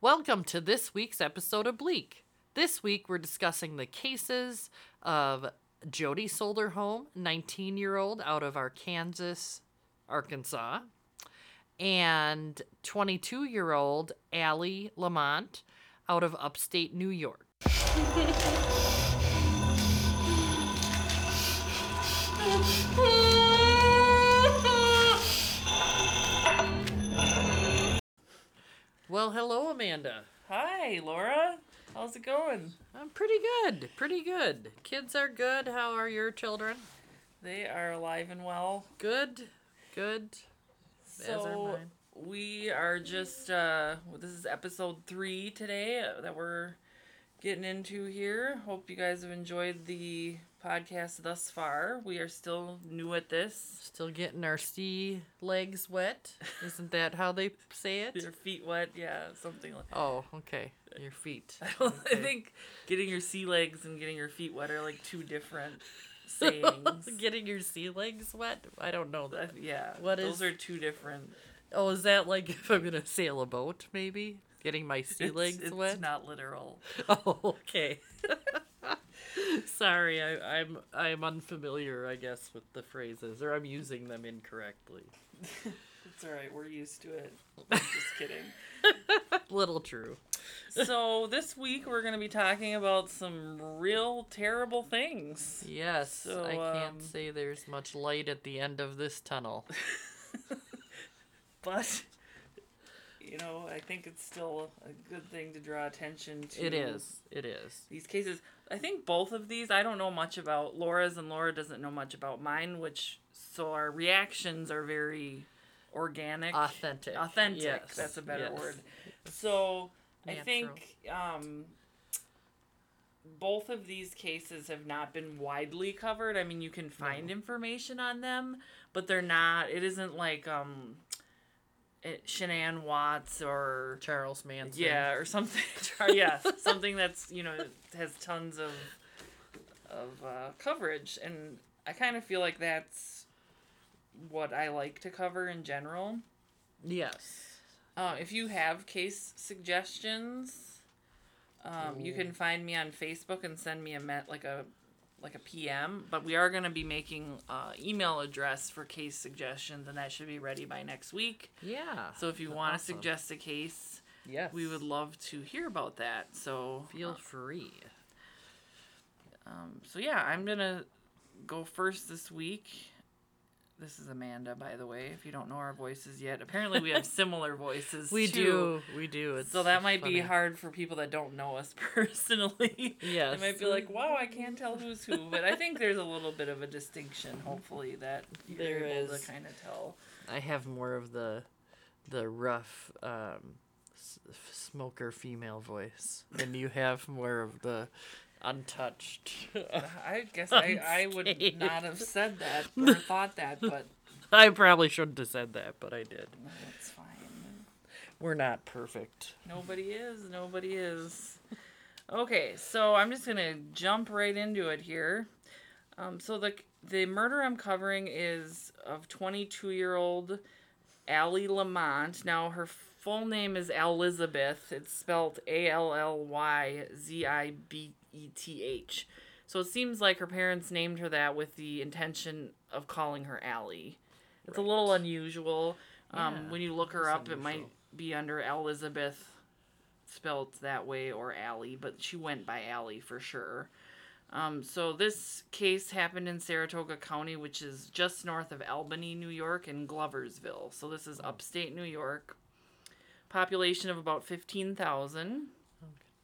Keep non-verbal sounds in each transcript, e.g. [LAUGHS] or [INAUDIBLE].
Welcome to this week's episode of Bleak. This week we're discussing the cases of Jodi Sanderholm, 19 year old out of Arkansas, Arkansas, and 22 year old Ally Lamont out of upstate New York. [LAUGHS] Well, hello, Amanda. Hi, Laura. How's it going? I'm pretty good. Pretty good. Kids are good. How are your children? They are alive and well. Good. Good. Are So mine. we are just uh well, this is episode 3 today that we're getting into here. Hope you guys have enjoyed the podcast thus far. We are still new at this. Still getting our sea legs wet. Isn't that how they say it? Your feet wet, yeah, something like Oh, okay. Your feet. [LAUGHS] I, don't, I think getting your sea legs and getting your feet wet are like two different [LAUGHS] sayings. [LAUGHS] Getting your sea legs wet? I don't know that. Uh, yeah, What those is- are two different. Oh, is that like if I'm gonna sail a boat? Maybe getting my sea It's, legs it's wet. not literal. Oh, okay. Sorry, I, I'm I'm unfamiliar, I guess, with the phrases, or I'm using them incorrectly. [LAUGHS] It's all right. We're used to it. [LAUGHS] I'm just kidding. Little true. So this week we're going to be talking about some real terrible things. Yes, So, I can't um, say there's much light at the end of this tunnel. [LAUGHS] But you know, I think it's still a good thing to draw attention to. It is. It is. These cases, I think both of these, I don't know much about Laura's, and Laura doesn't know much about mine, which so our reactions are very organic, Authentic. authentic. Yes, That's a better yes. word. So I think um, both of these cases have not been widely covered. I mean, you can find information on them, but they're not. It isn't like um, Shanann Watts or Charles Manson. yeah, or something. [LAUGHS] yeah, [LAUGHS] something that's you know has tons of of uh, coverage, and I kind of feel like that's what I like to cover in general. Yes. Uh, if you have case suggestions, um, you can find me on Facebook and send me a met like a like a PM. But we are going to be making uh, email address for case suggestions, and that should be ready by next week. Yeah. So if you want to Awesome. suggest a case, yes, we would love to hear about that. So feel free. um, so yeah, I'm gonna go first this week. This is Amanda, by the way. If you don't know our voices yet, apparently we have [LAUGHS] similar voices. We too. do. We do. It's So that might be hard for people that don't know us [LAUGHS] personally. Yes. They might be like, "Wow, I can't tell who's who," but I think there's a little bit of a distinction. Hopefully, that you're There able is. to kind of tell. I have more of the, the rough, um, s- smoker female voice, and you have more of the untouched. I guess [LAUGHS] I, I would not have said that [LAUGHS] or thought that, but I probably shouldn't have said that, but I did. that's fine. We're not perfect. Nobody is. Nobody is. Okay, so I'm just gonna jump right into it here. Um, so the the murder I'm covering is of 22 year old Ally Lamont. Now her full name is Elizabeth. It's spelled A L L Y Z I B E T H. So it seems like her parents named her that with the intention of calling her Ally. It's a little unusual. Um, Yeah, when you look her up, it might be under Elizabeth, spelled that way, or Ally, but she went by Ally for sure. Um, so this case happened in Saratoga County, which is just north of Albany, New York, and Gloversville. So this is upstate New York. Population of about fifteen thousand.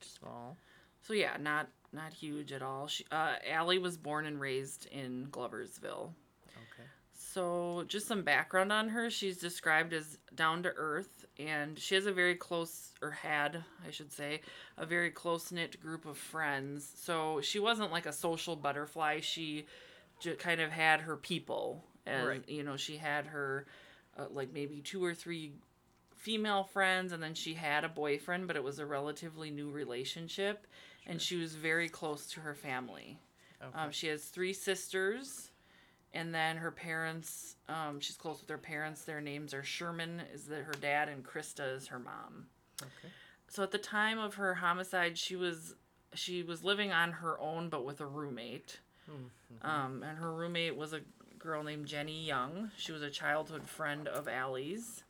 Small. So yeah, not not huge at all. She, uh, Ally was born and raised in Gloversville. Okay. So, just some background on her. She's described as down to earth, and she has a very close, or had, I should say, a very close knit group of friends. So, she wasn't like a social butterfly. She j- kind of had her people. And, Right. you know, she had her, uh, like, maybe two or three female friends, and then she had a boyfriend, but it was a relatively new relationship. And she was very close to her family. Okay. Um, she has three sisters, and then her parents. Um, she's close with her parents. Their names are Sherman is the, her dad, and Krista is her mom. okay. so at the time of her homicide, she was she was living on her own, but with a roommate. Mm-hmm. Um, and her roommate was a girl named Jenny Young. She was a childhood friend of Ally's.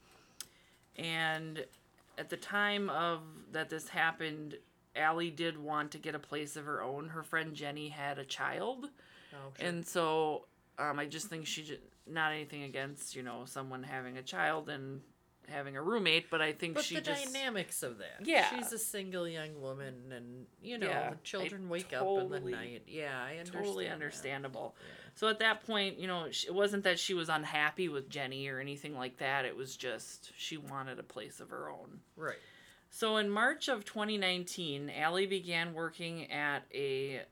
And at the time of that this happened, Ally did want to get a place of her own. Her friend Jenny had a child, Oh, sure. and so um, I just think she just not anything against you know someone having a child and having a roommate, but I think but she the just dynamics of that. Yeah. She's a single young woman, and you know Yeah, the I children wake up in the night. Yeah, I understand. totally understandable. Yeah. So at that point, you know, it wasn't that she was unhappy with Jenny or anything like that. It was just she wanted a place of her own. Right. So in March of 2019, Ally began working at a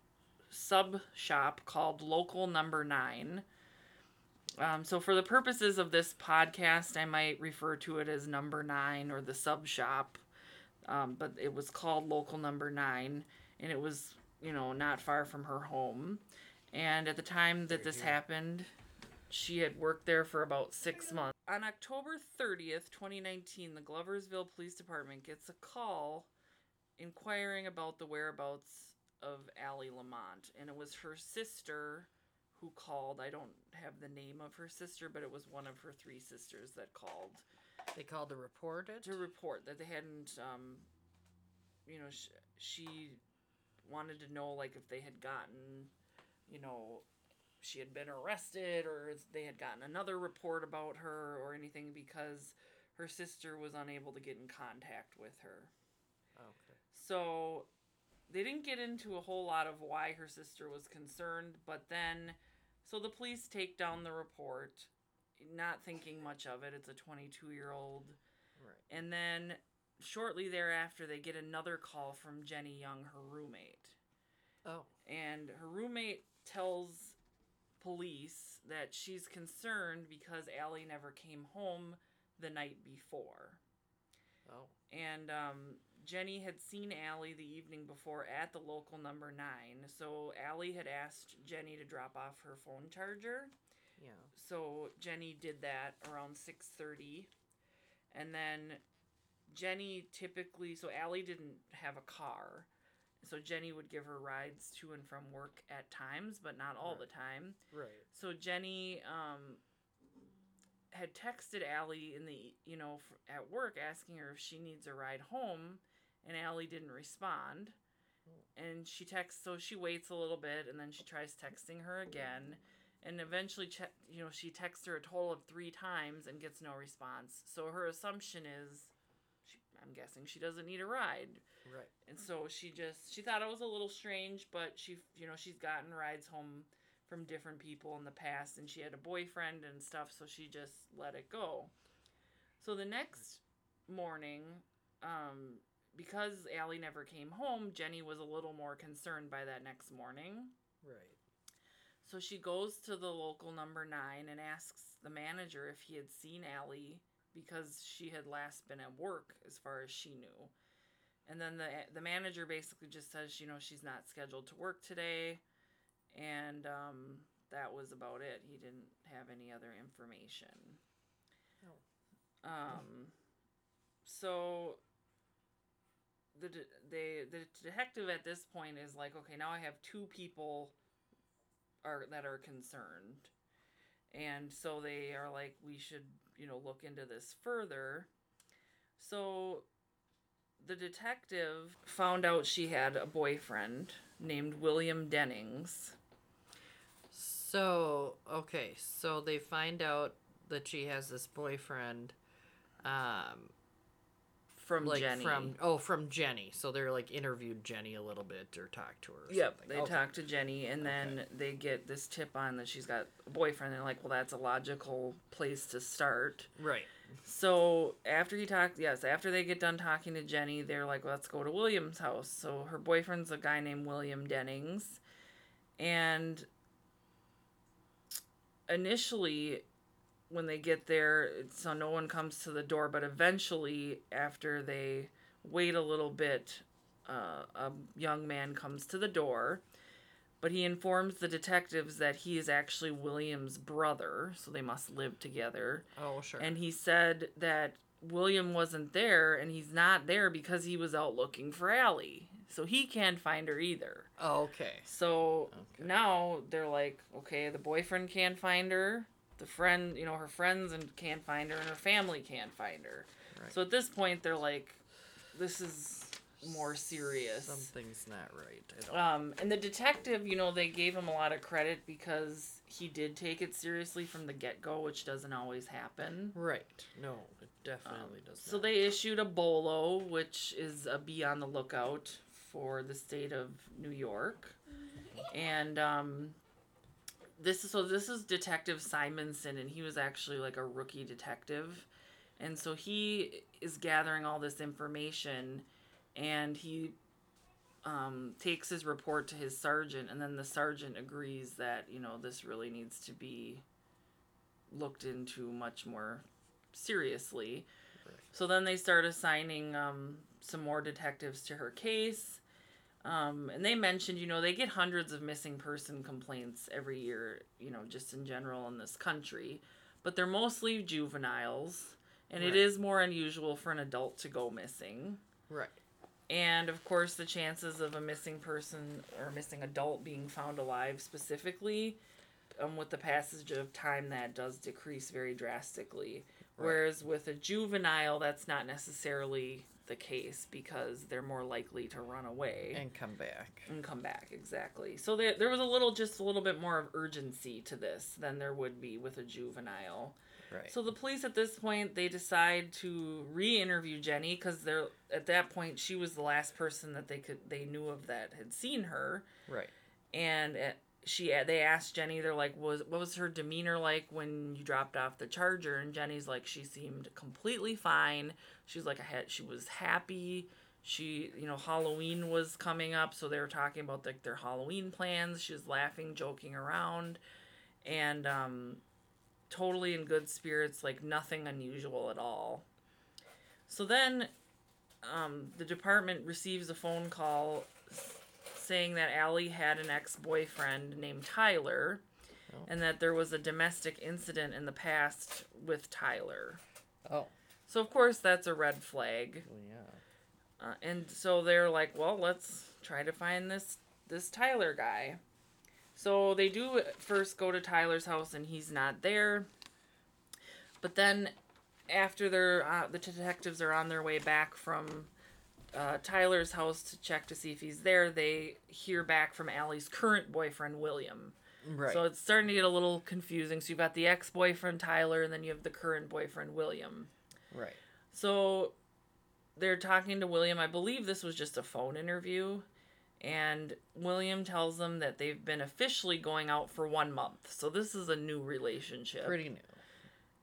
sub shop called Local Number Nine. Um, so for the purposes of this podcast, I might refer to it as Number Nine or the sub shop, um, but it was called Local Number Nine, and it was you know not far from her home. And at the time that this happened, she had worked there for about six months. On October 30th, 2019, the Gloversville Police Department gets a call inquiring about the whereabouts of Ally Lamont. And it was her sister who called. I don't have the name of her sister, but it was one of her three sisters that called They called to report it. to report that they hadn't, um, you know, sh- she wanted to know, like, if they had gotten, you know, she had been arrested or they had gotten another report about her or anything because her sister was unable to get in contact with her. Okay. So they didn't get into a whole lot of why her sister was concerned, but then so the police take down the report, not thinking much of it. It's a 22 year old. Right. And then shortly thereafter, they get another call from Jenny Young, her roommate. Oh. And her roommate tells police that she's concerned because Ally never came home the night before. Oh. And um, Jenny had seen Ally the evening before at the local number nine. So Ally had asked Jenny to drop off her phone charger. Yeah. So Jenny did that around six thirty, and then Jenny typically so Ally didn't have a car, so Jenny would give her rides to and from work at times, but not all the time. Right. So Jenny um, had texted Ally in the you know f- at work asking her if she needs a ride home, and Ally didn't respond. And she texts, so she waits a little bit, and then she tries texting her again, and eventually, che- you know, she texts her a total of three times and gets no response. So her assumption is, I'm guessing she doesn't need a ride. Right. And so she just she thought it was a little strange, but she you know she's gotten rides home from different people in the past, and she had a boyfriend and stuff, so she just let it go. So the next morning, um, because Ally never came home, Jenny was a little more concerned by that next morning. Right. So she goes to the local number nine and asks the manager if he had seen Ally because she had last been at work, as far as she knew. And then the the manager basically just says, you know, she's not scheduled to work today, and um, that was about it. He didn't have any other information. Oh. Um, so the de- they the detective at this point is like, okay, now I have two people are that are concerned, and so they are like, we should you know look into this further. So the detective found out she had a boyfriend named William Dennings. So okay, so they find out that she has this boyfriend, um, From like Jenny. from oh from Jenny. So they're like interviewed Jenny a little bit or talked to her. Yep, something. they Okay. talk to Jenny, and then they get this tip on that she's got a boyfriend. They're like, well, that's a logical place to start. Right. So after he talked, yes, after they get done talking to Jenny, they're like, let's go to William's house. So her boyfriend's a guy named William Dennings, and initially, when they get there, so no one comes to the door. But eventually, after they wait a little bit, uh, a young man comes to the door. But he informs the detectives that he is actually William's brother, so they must live together. Oh sure. And he said that William wasn't there, and he's not there because he was out looking for Ally. So he can't find her either. Oh, okay. So Okay. now they're like, okay, the boyfriend can't find her, the friend, you know, her friends and can't find her, and her family can't find her. Right. So at this point, they're like, this is more serious. Something's not right. Um, and the detective, you know, they gave him a lot of credit because he did take it seriously from the get go, which doesn't always happen. right. No, it definitely does So they issued a bolo, which is a be on the lookout for the state of New York, and um, this is so this is Detective Simonson, and he was actually like a rookie detective, and so he is gathering all this information, and he um, takes his report to his sergeant, and then the sergeant agrees that you know this really needs to be looked into much more seriously. Right. So then they start assigning um, some more detectives to her case. Um, and they mentioned, you know, they get hundreds of missing person complaints every year, you know, just in general in this country. But they're mostly juveniles. And it Right. is more unusual for an adult to go missing. Right. And of course, the chances of a missing person or missing adult being found alive specifically, um, with the passage of time, that does decrease very drastically. Right. Whereas with a juvenile, that's not necessarily the case because they're more likely to run away And come back. and come back. Exactly. So there, there was a little, just a little bit more of urgency to this than there would be with a juvenile. Right. So the police at this point they decide to re-interview Jenny because they're at that point she was the last person that they could they knew of that had seen her, right. and uh, she they asked Jenny they're like was what was her demeanor like when you dropped off the charger and Jenny's like she seemed completely fine. She's like I had she was happy. She you know Halloween was coming up so they were talking about like their Halloween plans. She was laughing, joking around, and um totally in good spirits, like nothing unusual at all. So then um, the department receives a phone call saying that Ally had an ex boyfriend named Tyler Oh. and that there was a domestic incident in the past with Tyler. Oh. So, of course, that's a red flag. Well, yeah. Uh, and so they're like, well, let's try to find this this Tyler guy. So they do first go to Tyler's house and he's not there. But then after they're uh, the detectives are on their way back from uh, Tyler's house to check to see if he's there, they hear back from Ally's current boyfriend William. Right. So it's starting to get a little confusing. So you've got the ex-boyfriend Tyler and then you have the current boyfriend William. right. So they're talking to William. I believe this was just a phone interview. And William tells them that they've been officially going out for one month. So this is a new relationship. Pretty new.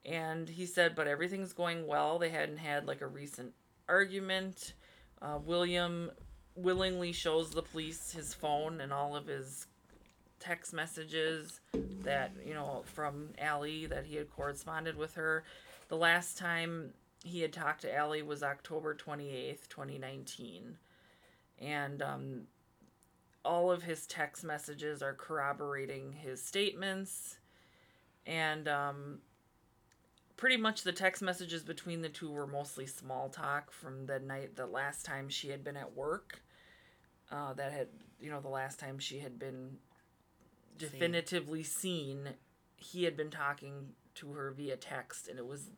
And he said, but everything's going well. They hadn't had like a recent argument. Uh, William willingly shows the police his phone and all of his text messages that, you know, from Ally that he had corresponded with her. The last time he had talked to Ally was October 28th, 2019. And um, all of his text messages are corroborating his statements. And um, pretty much the text messages between the two were mostly small talk from the night the last time she had been at work uh, that had you know the last time she had been definitively seen. He had been talking to her via text and it was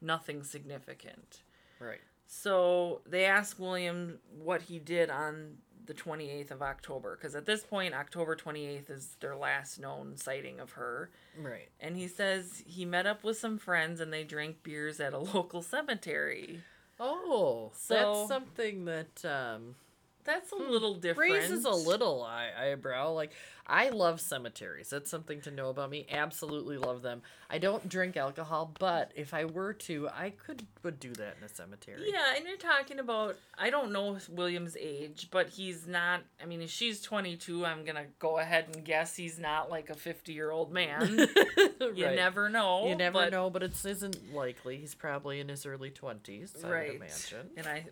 nothing significant. Right. so they asked William what he did on the 28th of October because at this point October 28th is their last known sighting of her Right. and he says he met up with some friends and they drank beers at a [LAUGHS] local cemetery. Oh, So- that's something that um, That's a hmm. little different. raises a little eye- eyebrow. Like, I love cemeteries. That's something to know about me. Absolutely love them. I don't drink alcohol, but if I were to, I could would do that in a cemetery. Yeah, and you're talking about I don't know William's age, but he's not. I mean, if she's 22, I'm gonna go ahead and guess he's not like a 50 year old man. [LAUGHS] You never know. You never but- know, but it isn't likely. He's probably in his early twenties. I right? would imagine. And I,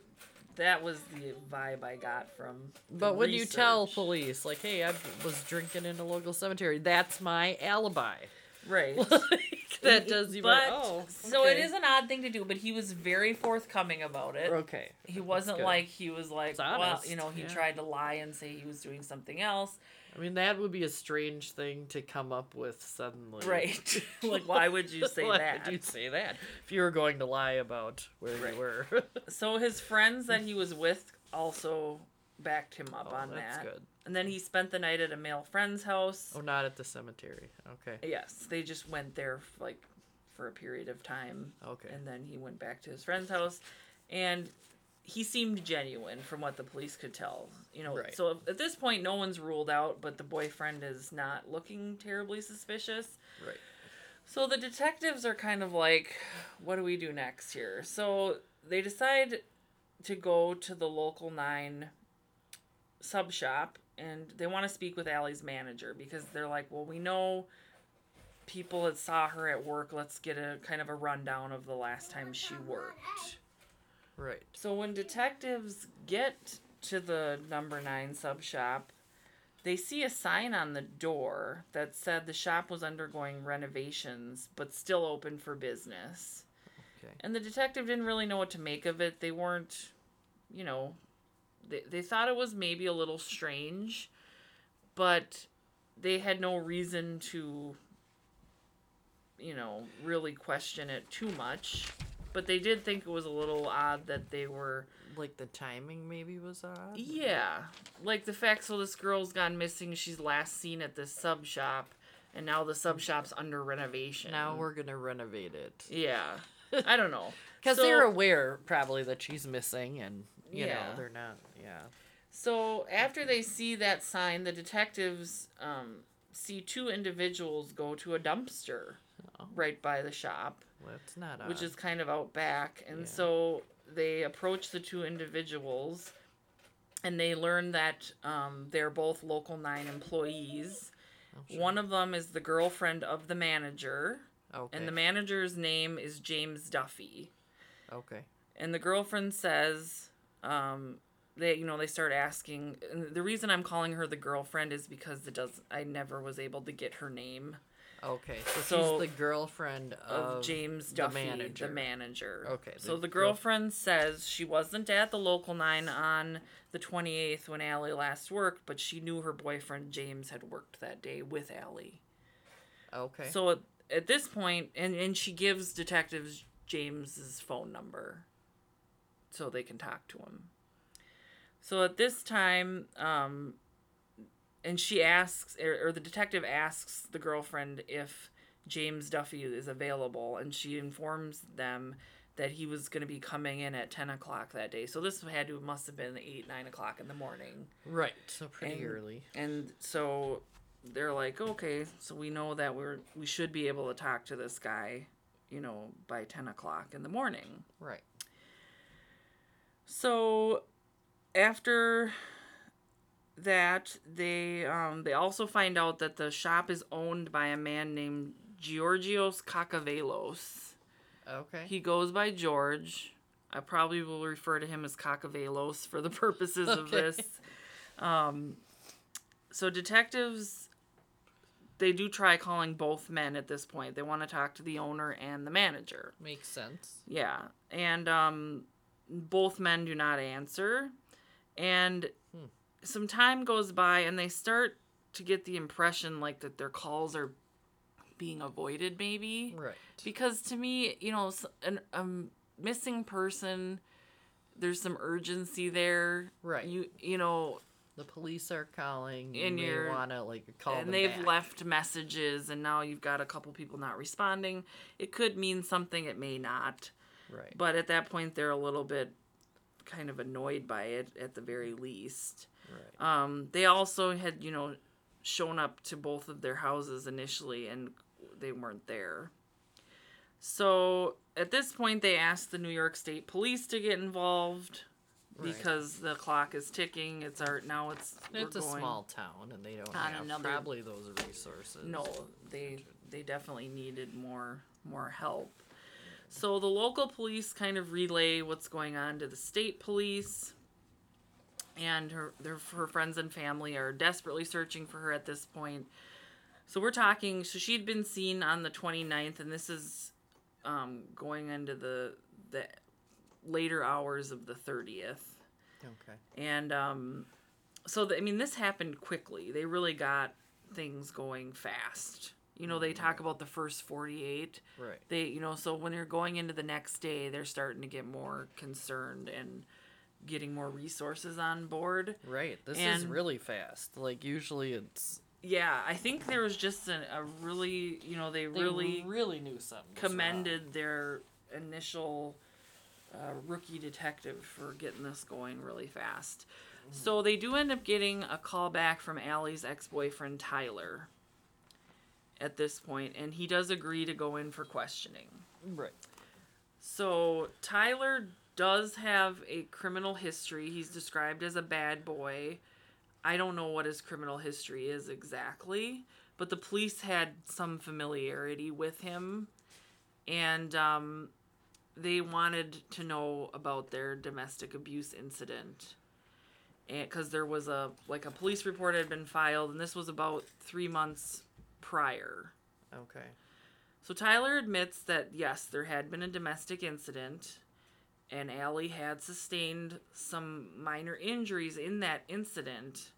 that was the vibe I got from. the But when you tell police, like, "Hey, I was drinking in a local cemetery," that's my alibi. Right. [LAUGHS] Like, that does even. But oh, so it is an odd thing to do, but he was very forthcoming about it. Okay. He wasn't like he was like, well, you know, he yeah. tried to lie and say he was doing something else. I mean, that would be a strange thing to come up with suddenly. Right. [LAUGHS] [LAUGHS] like, why would you [LAUGHS] say Why that? would you say that if you were going to lie about where Right. you were? So his friends that he was with also backed him up oh, on that's that. good. And then he spent the night at a male friend's house. Oh, not at the cemetery. Okay. Yes, they just went there like for a period of time. Okay. And then he went back to his friend's house and he seemed genuine from what the police could tell. You know, Right. so at this point no one's ruled out, but the boyfriend is not looking terribly suspicious. Right. So the detectives are kind of like, what do we do next here? So they decide to go to the local nine sub shop and they want to speak with Ally's manager because they're like, well, we know people that saw her at work. Let's get a kind of a rundown of the last time she worked. Right. So when detectives get to the number nine sub shop, they see a sign on the door that said the shop was undergoing renovations but still open for business. Okay. And the detective didn't really know what to make of it. They weren't, you know, they, they thought it was maybe a little strange, but they had no reason to, you know, really question it too much. But they did think it was a little odd that they were, Like the timing maybe was odd. yeah, like the fact so this girl's gone missing. She's last seen at this sub shop, and now the sub shop's under renovation. Now we're gonna renovate it yeah, [LAUGHS] I don't know. because So- they're aware probably that she's missing, and you Yeah. know they're not. Yeah. So after they see that sign, the detectives um, see two individuals go to a dumpster Oh. right by the shop, Well, that's not odd. which is kind of out back. And Yeah. so they approach the two individuals, and they learn that um, they're both local nine employees. Oh, sure. One of them is the girlfriend of the manager, Okay. and the manager's name is James Duffy. okay. and the girlfriend says um they you know they start asking and the reason i'm calling her the girlfriend is because it does i never was able to get her name Okay. So, So- she's the girlfriend of, of, james the duffy manager. the manager Okay, so the the girl- girlfriend says she wasn't at the local nine on the 28th when Ally last worked but she knew her boyfriend james had worked that day with Ally. Okay. so at, at this point and, and she gives detectives james's phone number so they can talk to him so at this time um and she asks or, or the detective asks the girlfriend if james duffy is available and she informs them that he was going to be coming in at 10 o'clock that day so this had to must have been 8 9 o'clock in the morning right. So pretty and- early. and so they're like, okay, so we know that we're we should be able to talk to this guy, you know, by ten o'clock in the morning. Right. So after that, they um they also find out that the shop is owned by a man named Georgios Kakavelos. Okay. He goes by George. I probably will refer to him as Kakavelos for the purposes of Okay. this. Um, so detectives, they do try calling both men at this point. They want to talk to the owner and the manager. Makes sense. Yeah, and um, both men do not answer, and. Some time goes by, and they start to get the impression like that their calls are being avoided, maybe Right. because to me, you know, an a missing person, there's some urgency there. Right. You you know, The police are calling. And you want to like call and they've back. left messages, and now you've got a couple people not responding. It could mean something. It may not. Right. But at that point, they're a little bit kind of annoyed by it at the very least. Right. Um, they also had, you know, shown up to both of their houses initially and they weren't there. So at this point, they asked the New York State Police to get involved Right. because the clock is ticking. It's our now it's It's a small town, and they don't have another- probably those resources. No, they they definitely needed more more help. So the local police kind of relay what's going on to the state police. And her their her friends and family are desperately searching for her at this point. So we're talking. So she'd been seen on the 29th, and this is um, going into the the later hours of the 30th. Okay. And um, so the, I mean, this happened quickly. They really got things going fast. You know, they talk about the first 48. Right. They, you know, so when you're going into the next day, they're starting to get more concerned and getting more resources on board. Right. This is really fast. Like usually it's Yeah, I think there was just a, a really, you know, they, they really really knew something. commended their initial uh, rookie detective for getting this going really fast. So they do end up getting a call back from Ally's ex boyfriend, Tyler, at this point, and he does agree to go in for questioning. Right. So Tyler does have a criminal history. He's described as a bad boy. I don't know what his criminal history is exactly, but the police had some familiarity with him, and um, they wanted to know about their domestic abuse incident. Because there was a like a police report had been filed, and this was about three months prior. Okay. So Tyler admits that yes, there had been a domestic incident, and Ally had sustained some minor injuries in that incident,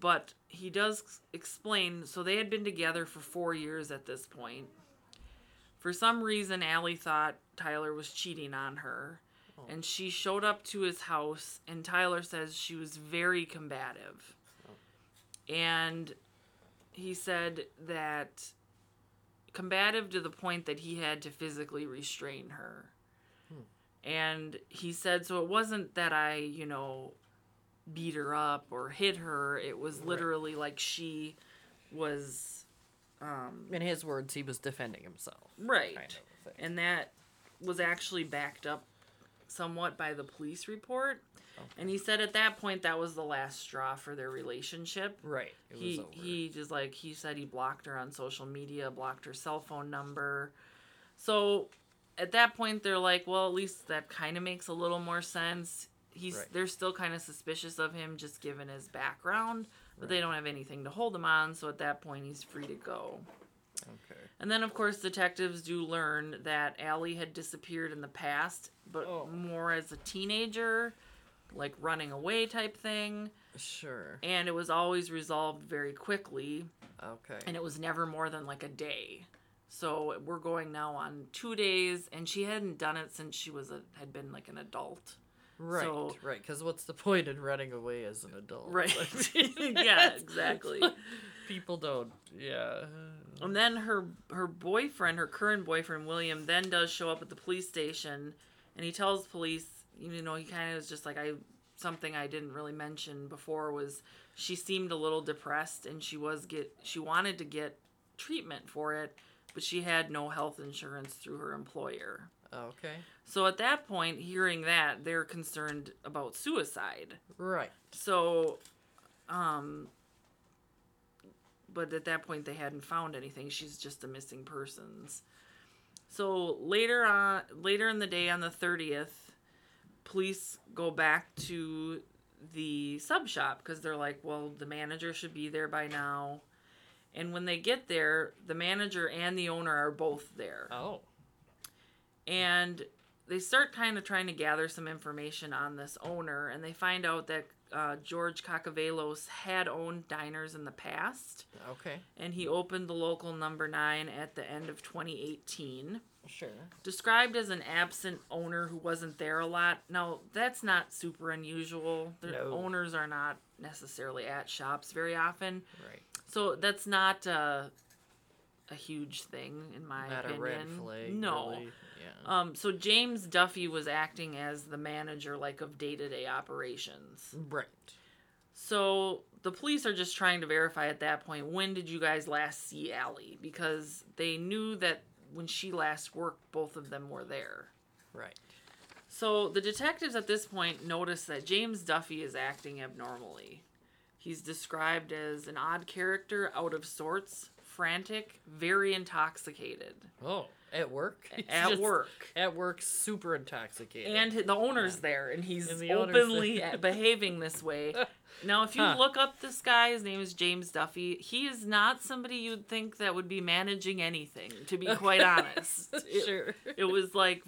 but he does explain. So they had been together for four years at this point. For some reason, Ally thought Tyler was cheating on her, oh. and she showed up to his house, and Tyler says she was very combative. And he said that combative to the point that he had to physically restrain her. And he said, so it wasn't that I, you know, beat her up or hit her. It was literally like she was, um, In his words, he was defending himself. right. Kind of. And that was actually backed up somewhat by the police report. And he said at that point that was the last straw for their relationship Right. It was he he just like he said he blocked her on social media, blocked her cell phone number. So at that point they're like, well, at least that kind of makes a little more sense. He's Right. they're still kind of suspicious of him just given his background, but they don't have anything to hold him on, so at that point he's free to go. Okay. And then of course detectives do learn that Ally had disappeared in the past, but Oh. more as a teenager, like running away type thing, Sure. and it was always resolved very quickly Okay. and it was never more than like a day. So we're going now on two days, and she hadn't done it since she was a had been like an adult. right. so- right. Because what's the point in running away as an adult? Right. [LAUGHS] [LAUGHS] Yeah, exactly. People don't. Yeah. And then her her boyfriend, her current boyfriend William, then does show up at the police station, and he tells police, you know, he kind of is just like I something I didn't really mention before was she seemed a little depressed, and she was get she wanted to get treatment for it, but she had no health insurance through her employer. Okay. So at that point, hearing that, they're concerned about suicide. Right. So, um, but at that point, they hadn't found anything. She's just a missing persons. So later on, later in the day on the thirtieth, police go back to the sub shop because they're like, well, the manager should be there by now. And when they get there, the manager and the owner are both there Oh. and they start kind of trying to gather some information on this owner and they find out that uh, george kakavelos had owned diners in the past Okay. and he opened the local number nine at the end of 2018 Sure. described as an absent owner who wasn't there a lot now that's not super unusual the No. owners are not necessarily at shops very often Right. so that's not uh, a huge thing in my Not opinion a red flag. no Really. Yeah. um, so James Duffy was acting as the manager, like of day to day operations. right. So the police are just trying to verify at that point when did you guys last see Ally? Because they knew that when she last worked, both of them were there. Right. So the detectives at this point notice that James Duffy is acting abnormally. He's described as an odd character, out of sorts, frantic, very intoxicated. Oh. At work? [LAUGHS] He's at work. At work, super intoxicated. And the owner's there, and he's And the openly behaving this way. [LAUGHS] Now, if you Huh. look up this guy, his name is James Duffy. He is not somebody you'd think that would be managing anything, to be quite honest. [LAUGHS] It, sure. it was like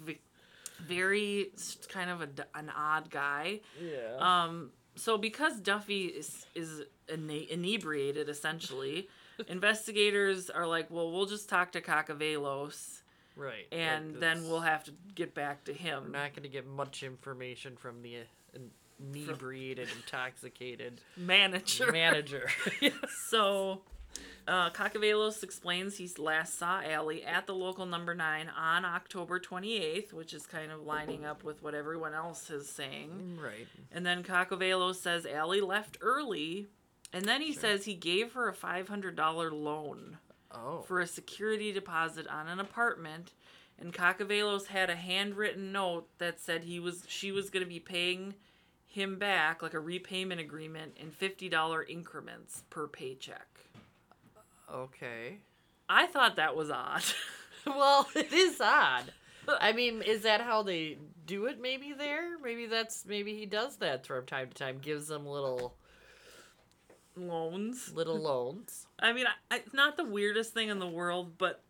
very kind of a an odd guy. Yeah. Um, so because Duffy is is ine- inebriated, essentially, [LAUGHS] investigators are like, well, we'll just talk to Kakavelos, right. and Like, then we'll have to get back to him. We're not going to get much information from the uh, inebriated, intoxicated [LAUGHS] Manager. manager. [LAUGHS] So, uh, Kakavelos explains he last saw Ally at the local number nine on October 28th, which is kind of lining up with what everyone else is saying. right. And then Kakavelos says Ally left early, and then he Sure. says he gave her a $500 loan Oh. for a security deposit on an apartment. And Kakavelos had a handwritten note that said he was she was going to be paying him back like a repayment agreement in $50 increments per paycheck. okay. I thought that was odd. [LAUGHS] [LAUGHS] Well, it is odd. [LAUGHS] I mean, is that how they do it? Maybe there. Maybe that's maybe he does that from time to time. Gives them little Loans. little loans. I mean, I, it's not the weirdest thing in the world, but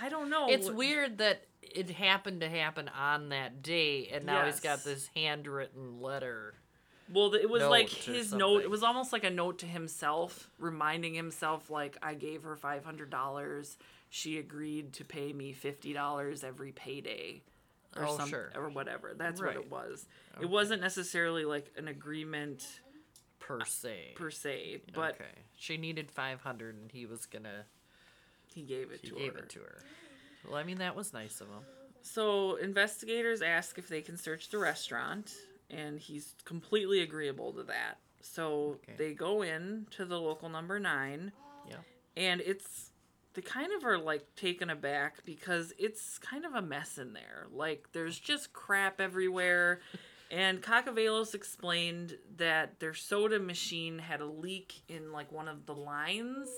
I don't know. It's weird that it happened to happen on that day, and now he's got this handwritten letter. Well, it was like note or his note. It was almost like a note to himself, reminding himself, like, I gave her five hundred dollars. She agreed to pay me fifty dollars every payday, or Oh, some, sure. or whatever. That's Right. what it was. Okay. It wasn't necessarily like an agreement Per se. per se, but okay. She needed five hundred, and he was gonna. he gave it He to gave her. it to her. Well, I mean that was nice of him. So investigators ask if they can search the restaurant, and he's completely agreeable to that. So Okay. they go in to the local number nine. Yeah. And it's they kind of are like taken aback because it's kind of a mess in there. Like there's just crap everywhere. [LAUGHS] And Kakavelos explained that their soda machine had a leak in like one of the lines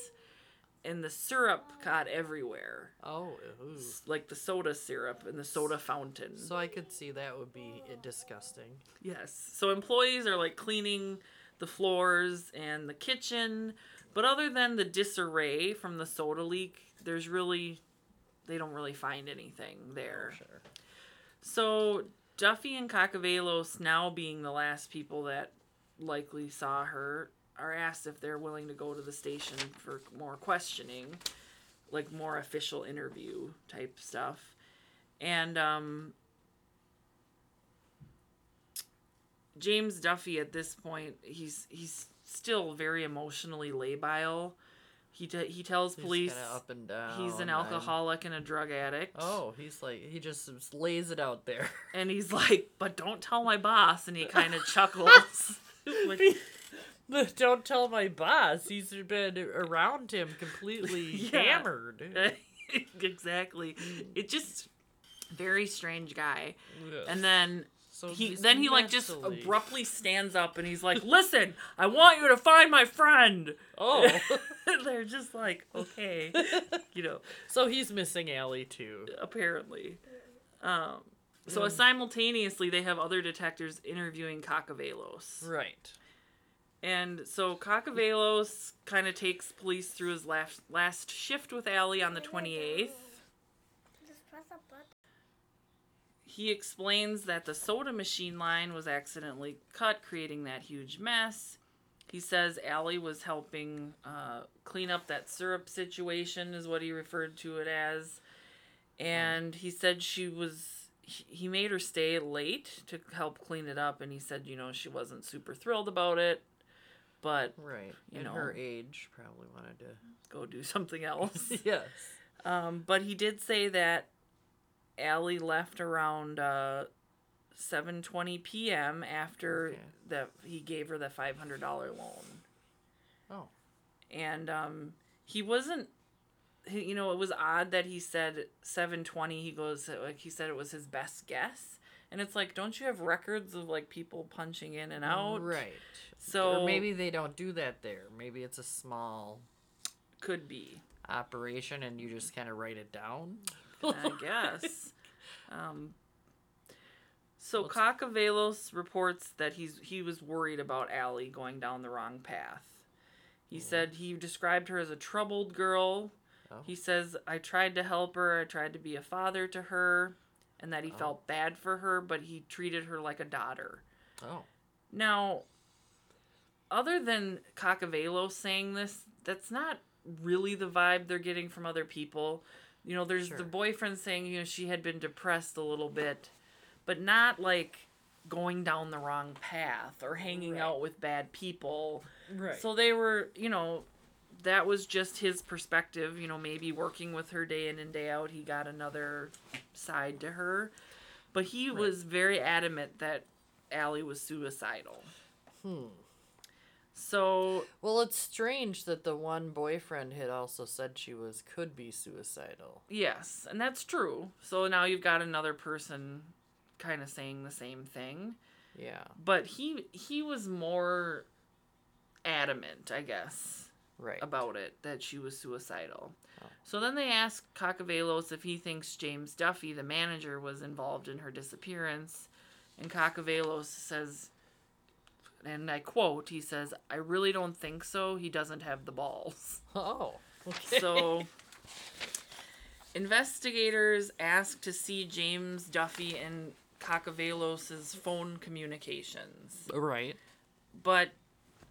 and the syrup got everywhere. Oh, ooh. Like the soda syrup in the soda fountain. So I could see that would be disgusting. Yes. So employees are like cleaning the floors and the kitchen, but other than the disarray from the soda leak, there's really they don't really find anything oh, there. Sure. So Duffy and Kakavelos, now being the last people that likely saw her, are asked if they're willing to go to the station for more questioning, like more official interview type stuff. And um, James Duffy at this point, he's he's still very emotionally labile. He t- he tells He's police up and down. he's an alcoholic and a drug addict. Oh, he's like he just lays it out there. And he's like, but don't tell my boss. And he [LAUGHS] kind of chuckles. [LAUGHS] [LAUGHS] [LAUGHS] Don't tell my boss. He's been around him completely [LAUGHS] Yeah. hammered. [LAUGHS] exactly. It just very strange guy. Yes. And then so he then he like just abruptly stands up and he's like, "Listen, I want you to find my friend." Oh, They're just like, "Okay." You know, so he's missing Ally too. apparently. Um so Mm. simultaneously they have other detectives interviewing Kakavelos. Right. And so Kakavelos kind of takes police through his last last shift with Ally on the 28th. Just press a button. He explains that the soda machine line was accidentally cut, creating that huge mess. He says Ally was helping uh, clean up that syrup situation, is what he referred to it as. And he said she was, he made her stay late to help clean it up. And he said, you know, she wasn't super thrilled about it, but Right. You In know. her age, probably wanted to. go do [LAUGHS] something else. [LAUGHS] yes. Um, but he did say that Ally left around uh, 7:20 p.m. after Okay. that he gave her the $500 loan. Oh. And um, he wasn't you know, it was odd that he said 7:20 he goes like he said it was his best guess. And it's like don't you have records of like people punching in and out? Right. So or maybe they don't do that there. Maybe it's a small could be. operation and you just kind of write it down. I [LAUGHS] guess. Um, so Let's- reports that he's he was worried about Ally going down the wrong path. He said he described her as a troubled girl. Oh. He says I tried to help her, I tried to be a father to her, and that he Oh. felt bad for her, but he treated her like a daughter. Oh. Now, other than Kakavelos saying this, that's not really the vibe they're getting from other people. You know, there's Sure. the boyfriend saying, you know, she had been depressed a little bit, but not like going down the wrong path or hanging Right. out with bad people. Right. So they were, you know, that was just his perspective. You know, maybe working with her day in and day out, he got another side to her. But he Right. was very adamant that Ally was suicidal. hmm. So, Well, it's strange that the one boyfriend had also said she was could be suicidal. yes, and that's true. So now you've got another person kind of saying the same thing. Yeah. But he he was more adamant, I guess. Right. about it that she was suicidal. Oh. So then they ask Kakavelos if he thinks James Duffy, the manager, was involved in her disappearance. And Kakavelos says, and I quote, he says, I really don't think so. He doesn't have the balls. [LAUGHS] Oh. Okay. So investigators ask to see James Duffy and Kakavelos' phone communications right. but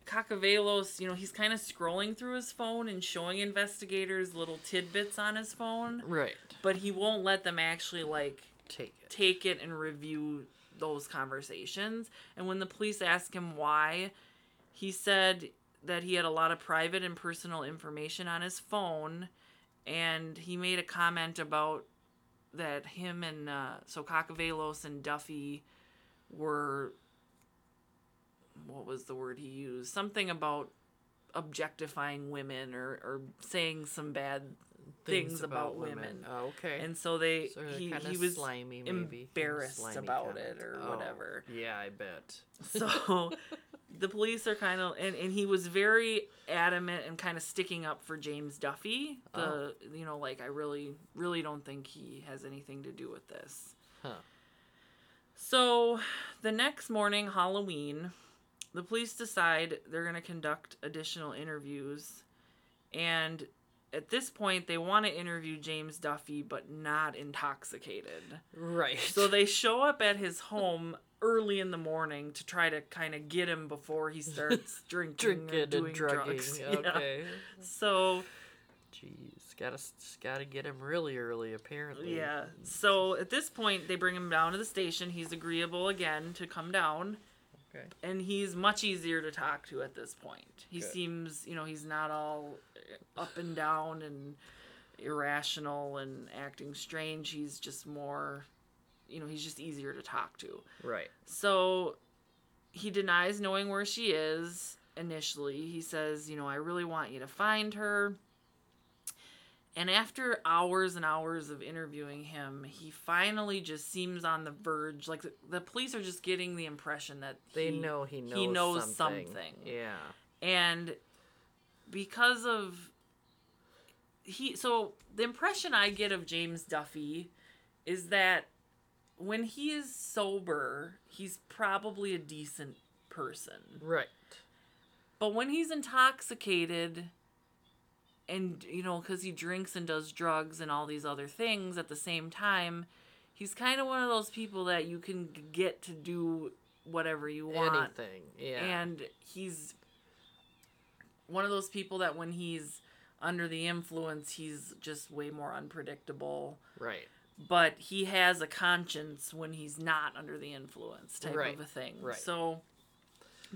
Kakavelos, you know, he's kind of scrolling through his phone and showing investigators little tidbits on his phone, Right. but he won't let them actually like Take it. take it and review those conversations. And when the police asked him why, he said that he had a lot of private and personal information on his phone and he made a comment about that him and uh, so Kakavelos and Duffy were what was the word he used? Something about objectifying women or, or saying some bad things, about, women. Oh, okay. And so they so he, he was slimy, maybe. embarrassed Slimy about it or Oh, whatever. Yeah, I bet. So the police are kind of and, and he was very adamant and kind of sticking up for James Duffy. The Oh. you know like I really really don't think he has anything to do with this. Huh. So the next morning, Halloween, the police decide they're going to conduct additional interviews. And at this point, they want to interview James Duffy, but not intoxicated. Right. So they show up at his home early in the morning to try to kind of get him before he starts [LAUGHS] drinking, drinking and drugging. drugs. [LAUGHS] Yeah. Okay. So Jeez, gotta gotta get him really early, apparently. Yeah. So at this point, they bring him down to the station. He's agreeable again to come down, Okay. and he's much easier to talk to at this point. He Good. seems, you know, he's not all uh, up and down and irrational and acting strange. He's just more, you know, he's just easier to talk to. Right. So he denies knowing where she is initially. He says, you know, I really want you to find her. And after hours and hours of interviewing him, he finally just seems on the verge. Like the, the police are just getting the impression that They he- know he knows. he knows something. something. Yeah. and because of he so the impression i get of james duffy is that when he is sober he's probably a decent person Right. but when he's intoxicated and you know because he drinks and does drugs and all these other things at the same time he's kind of one of those people that you can get to do whatever you want Anything. Yeah. and he's one of those people that when he's under the influence, he's just way more unpredictable. right. But he has a conscience when he's not under the influence, type Right, of a thing. right. So,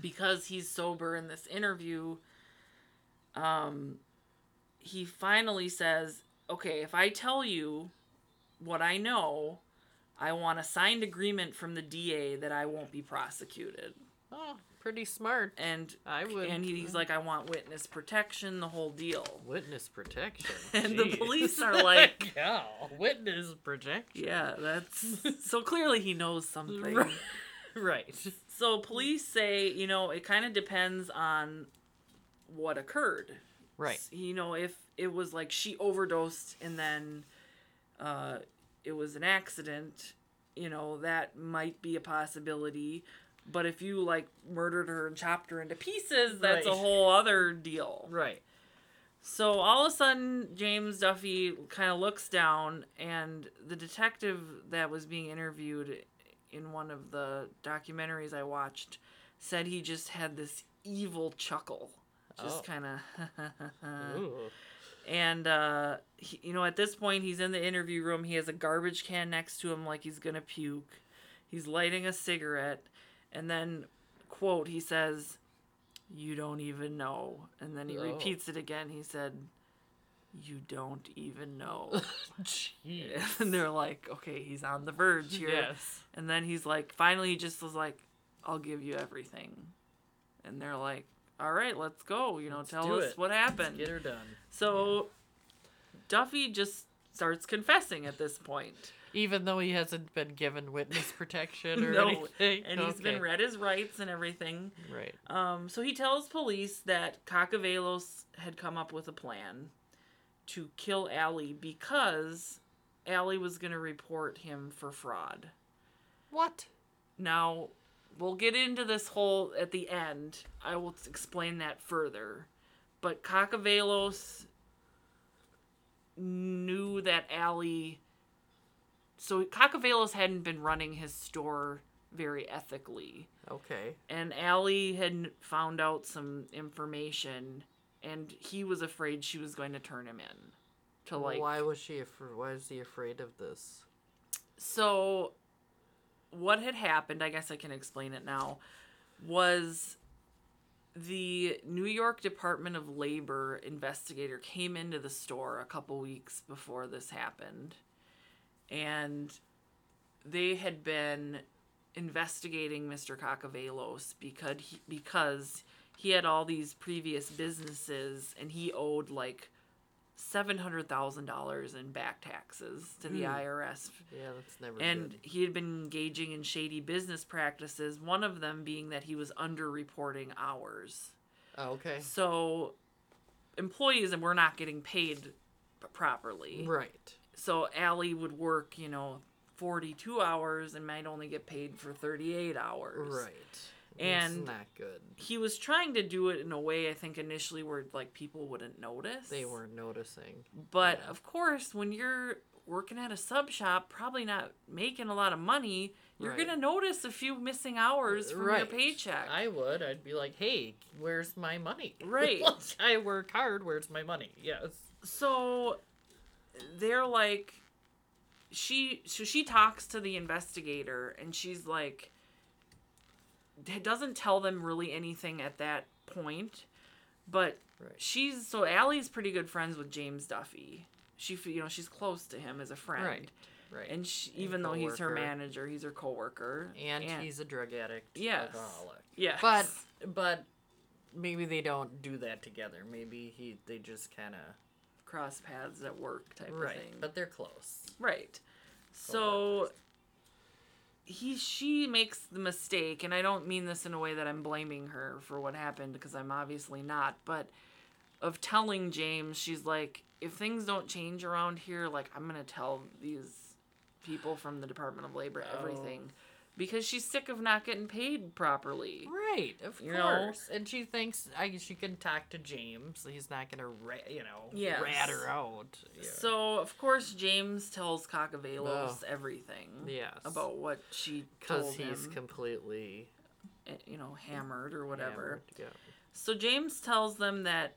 because he's sober in this interview, um, he finally says, "Okay, if I tell you what I know, I want a signed agreement from the DA that I won't be prosecuted." Oh, pretty smart. and I would. and he's like, I want witness protection, the whole deal. witness protection. [LAUGHS] And the police are [LAUGHS] like- yeah, witness protection. Yeah, that's so clearly he knows something. Right. [LAUGHS] Right. So police say, you know, it kind of depends on what occurred. Right. You know, if it was like she overdosed and then, uh, it was an accident, you know, that might be a possibility. But if you like murdered her and chopped her into pieces, that's a whole other deal. Right. So all of a sudden, James Duffy kind of looks down, and the detective that was being interviewed in one of the documentaries I watched said he just had this evil chuckle. Just Oh. kind [LAUGHS] of. And, uh, he, you know, at this point, he's in the interview room. He has a garbage can next to him, like he's going to puke. He's lighting a cigarette. And then, quote, he says, You don't even know. And then he Oh. repeats it again. He said, You don't even know. [LAUGHS] Jeez. and they're like, Okay, he's on the verge here. Yes. And then he's like, finally, he just was like, I'll give you everything. And they're like, all right, let's go. You know, Let's tell us it. what happened. Get her done. So Duffy just starts confessing at this point. Even though he hasn't been given witness [LAUGHS] protection or No, anything. And he's been read his rights and everything. Right. Um, so he tells police that Kakavelos had come up with a plan to kill Ally because Ally was going to report him for fraud. What? Now, we'll get into this whole at the end. I will explain that further. But Kakavelos knew that Ally. So Kakavelos hadn't been running his store very ethically. Okay. And Ally had found out some information, and he was afraid she was going to turn him in. To like. why was she afraid? Why is he afraid of this? So, what had happened, I guess I can explain it now, was the New York Department of Labor investigator came into the store a couple weeks before this happened. And they had been investigating Mr. Kakavelos because he, because he had all these previous businesses and he owed like $700,000 in back taxes to the Hmm. IRS Yeah, that's never and good. he had been engaging in shady business practices one of them being that he was underreporting hours Oh, okay. so employees were not getting paid properly Right. so Ally would work you know 42 hours and might only get paid for 38 hours Right. And- it's not good. he was trying to do it in a way i think initially where like people wouldn't notice They weren't noticing. But Yeah. of course, when you're working at a sub shop, probably not making a lot of money, you're Right. gonna notice a few missing hours from your paycheck. I would. I'd be like, "Hey, where's my money?" [LAUGHS] Right. I work hard. Where's my money? Yes. so they're like, she so she talks to the investigator and she's like, doesn't tell them really anything at that point, but Right. she's so Ally's pretty good friends with James Duffy. She you know she's close to him as a friend. Right. Right. And she, And even though he's her manager, he's her coworker. and he's a drug addict. Yes. Alcoholic. yes, But but maybe they don't do that together. Maybe he they just kind of cross paths at work type right. of thing. But they're close. right. So he she makes the mistake, and I don't mean this in a way that I'm blaming her for what happened because I'm obviously not, but of telling James, she's like, if things don't change around here, like I'm gonna tell these people from the Department of Labor Oh. Because she's sick of not getting paid properly. Right, of You know? course. And she thinks I she can talk to James. He's not gonna ra- you know Yes. rat her out. Yeah. So of course James tells Kakavelos Oh. everything yes, about what she because he's him, completely eh, you know, hammered or whatever. hammered, Yeah. So James tells them that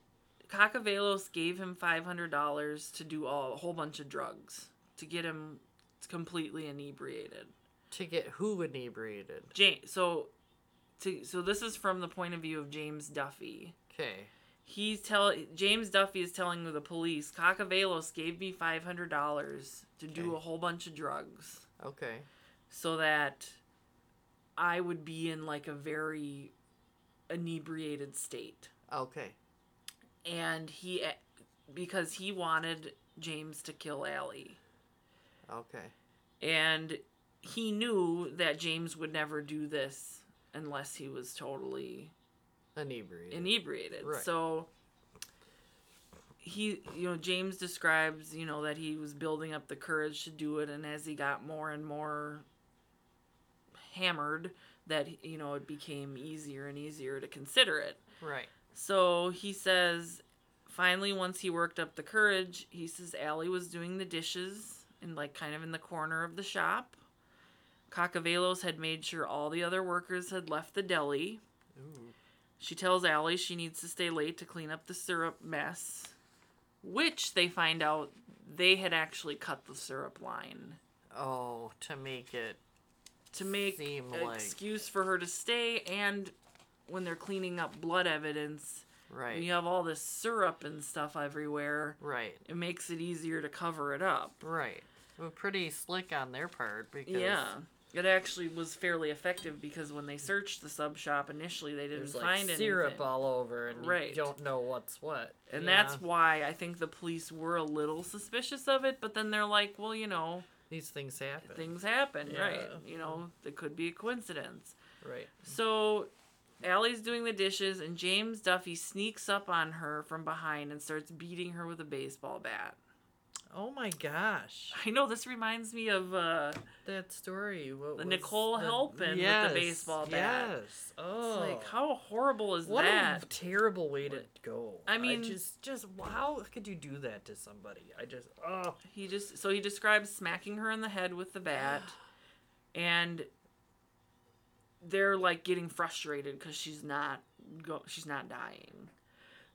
Kakavelos gave him five hundred dollars to do all, a whole bunch of drugs to get him completely inebriated. To get who inebriated? James, so, to so this is from the point of view of James Duffy. Okay. He's tell James Duffy is telling the police Kakavelos gave me five hundred dollars to do a whole bunch of drugs. Okay. so that I would be in like a very inebriated state. Okay. And he, eh, because he wanted James to kill Ally. Okay. And he knew that James would never do this unless he was totally Inebriated. inebriated. Right. So he you know James describes you know that he was building up the courage to do it and as he got more and more hammered that you know it became easier and easier to consider it Right. so he says finally once he worked up the courage he says Ally was doing the dishes and like kind of in the corner of the shop Kakavelos had made sure all the other workers had left the deli Ooh. she tells Ally she needs to stay late to clean up the syrup mess, which they find out they had actually cut the syrup line Oh, to make it. to make Seem an like- excuse for her to stay. And when they're cleaning up blood evidence, Right. you have all this syrup and stuff everywhere, Right. it makes it easier to cover it up. Right. Well, pretty slick on their part because Yeah. It actually was fairly effective because when they searched the sub shop initially, they didn't there's like find syrup anything. all over, and Right. you don't know what's what. And Yeah. that's why I think the police were a little suspicious of it, but then they're like, well, you know, these things happen. things happen, right? You know, it could be a coincidence. Right. So Ally's doing the dishes, and James Duffy sneaks up on her from behind and starts beating her with a baseball bat. Oh my gosh. I know this reminds me of uh, That story. What The was Nicole Halpin with the baseball bat. Yes. Oh. like how horrible is what that? a terrible way to go. I mean- just, just how could you do that to somebody? I just, oh, He just so he describes smacking her in the head with the bat, [GASPS] and they're like getting frustrated because she's not go she's not dying.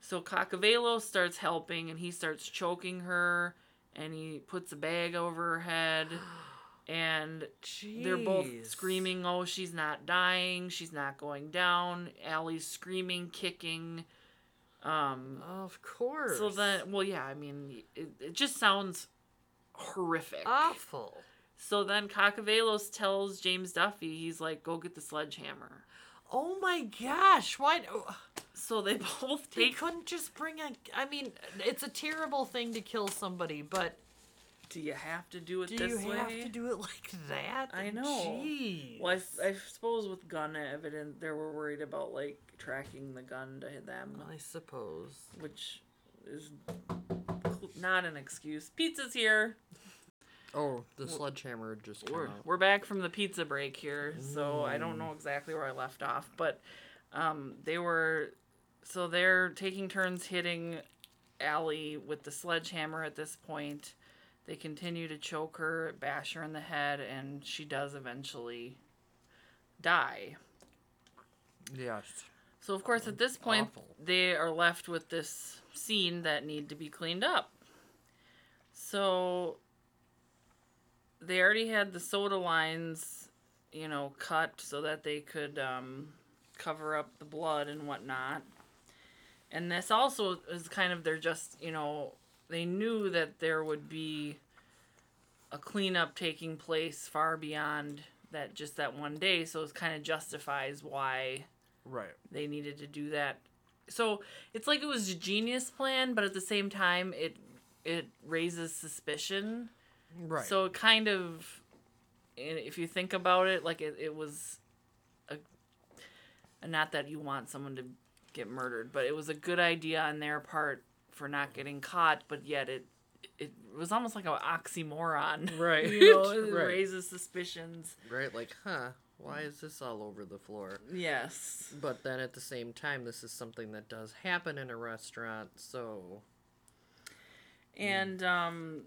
So Kakavelo starts helping, and he starts choking her, and he puts a bag over her head, [GASPS] and they're both screaming, "Oh, she's not dying! She's not going down!" Ally's screaming, kicking. Um, Of course. so then, well, yeah, I mean, it, it just sounds horrific. awful. So then Kakavelos tells James Duffy, he's like, go get the sledgehammer. Oh my gosh! Why? Oh, so they [LAUGHS] both They take. couldn't just bring a. I mean, it's a terrible thing to kill somebody, but Do you have to do it do this you way? have to do it like that? I know. Jeez. Well, I, s- I suppose with gun evidence, they were worried about like tracking the gun to them, I suppose. which is cl- not an excuse. Pizza's here. Oh, the sledgehammer just came we're, out. we're back from the pizza break here, so I don't know exactly where I left off, but um, they were so they're taking turns hitting Ally with the sledgehammer at this point. They continue to choke her, bash her in the head, and she does eventually die. Yes. So of course at this point Awful. they are left with this scene that need to be cleaned up. So they already had the soda lines, you know, cut so that they could um, cover up the blood and whatnot. And this also is kind of they're just, you know, they knew that there would be a cleanup taking place far beyond that just that one day, so it kind of justifies why Right. they needed to do that. So it's like it was a genius plan, but at the same time, it it raises suspicion. Right. So it kind of, if you think about it, like it, it was a, not that you want someone to get murdered, but it was a good idea on their part for not getting caught, but yet it it was almost like an oxymoron. [LAUGHS] Right. you know, it [LAUGHS] Right. raises suspicions. right. Like, huh? Why is this all over the floor? Yes. But then at the same time, this is something that does happen in a restaurant, so And um,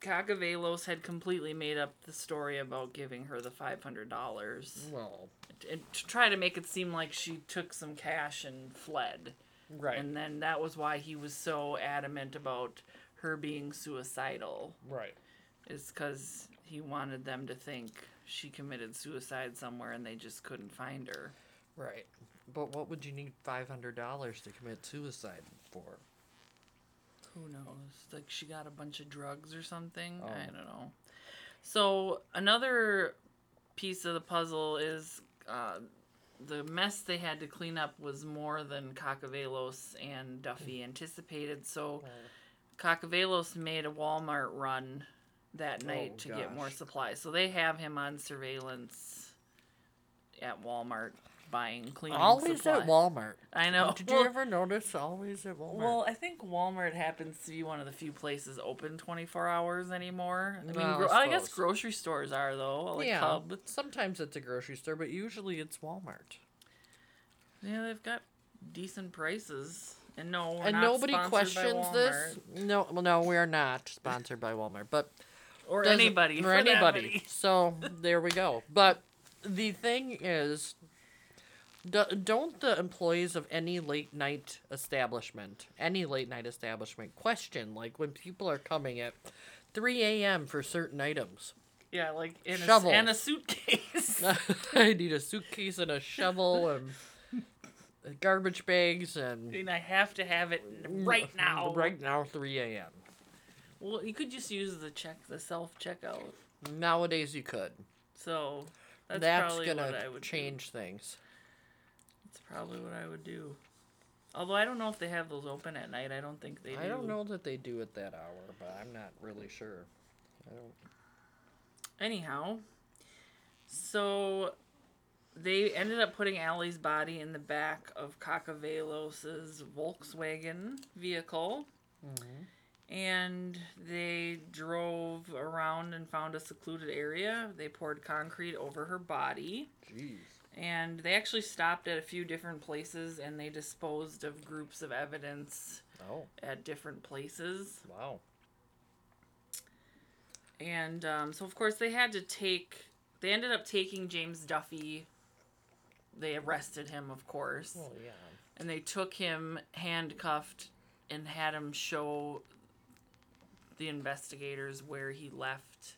Kakavelos had completely made up the story about giving her the five hundred dollars, well, and to try to make it seem like she took some cash and fled. right, And then that was why he was so adamant about her being suicidal, right. is because he wanted them to think she committed suicide somewhere and they just couldn't find her. Right. But what would you need five hundred dollars to commit suicide for? Who knows? Like she got a bunch of drugs or something. Oh. I don't know. So another piece of the puzzle is uh, the mess they had to clean up was more than Kakavelos and Duffy anticipated. So Kakavelos made a Walmart run that night Oh, to get more supplies. So they have him on surveillance at Walmart buying cleaning Always at Walmart. I know. Did you ever notice always at Walmart? Well, I think Walmart happens to be one of the few places open 24 hours anymore. I mean, Well, I gro- I, guess grocery stores are though, like yeah. Cub. Sometimes it's a grocery store, but usually it's Walmart. Yeah, they've got decent prices. And no, we're and not nobody questions this. No, well, no, we are not sponsored by Walmart, but or anybody or anybody. So there we go. But the thing is, do, don't the employees of any late night establishment, any late night establishment, question like when people are coming at 3 a.m. for certain items? Yeah, like in a, and a suitcase. [LAUGHS] I need a suitcase and a shovel and garbage bags and and I have to have it right now. Right now, 3 a.m. Well, you could just use the check, the self checkout. Nowadays, you could. So that's, That's, probably gonna what I would do. change things. That's probably what I would do. Although I don't know if they have those open at night. I don't think they do. I don't know that they do at that hour, but I'm not really sure. I don't. Anyhow, so they ended up putting Ally's body in the back of Kakavelos's Volkswagen vehicle. Mm-hmm. And they drove around and found a secluded area. They poured concrete over her body. Jeez. And they actually stopped at a few different places and they disposed of groups of evidence Oh, at different places. wow. And um, so, of course, they had to take. They ended up taking James Duffy. They arrested him, of course. Well, yeah. And they took him handcuffed and had him show the investigators where he left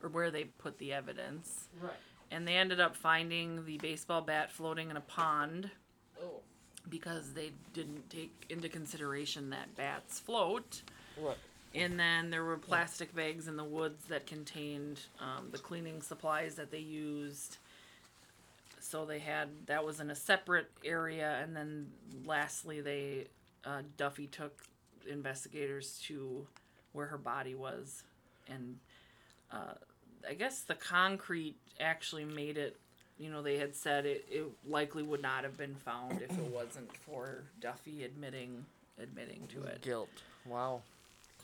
or where they put the evidence. Right. And they ended up finding the baseball bat floating in a pond Oh. because they didn't take into consideration that bats float. What? And then there were plastic bags in the woods that contained um, the cleaning supplies that they used. So they had that was in a separate area, and then lastly, they uh, Duffy took investigators to where her body was, and uh, I guess the concrete actually made it. You know, they had said it, it likely would not have been found if it wasn't for Duffy admitting admitting to it. Guilt. Wow.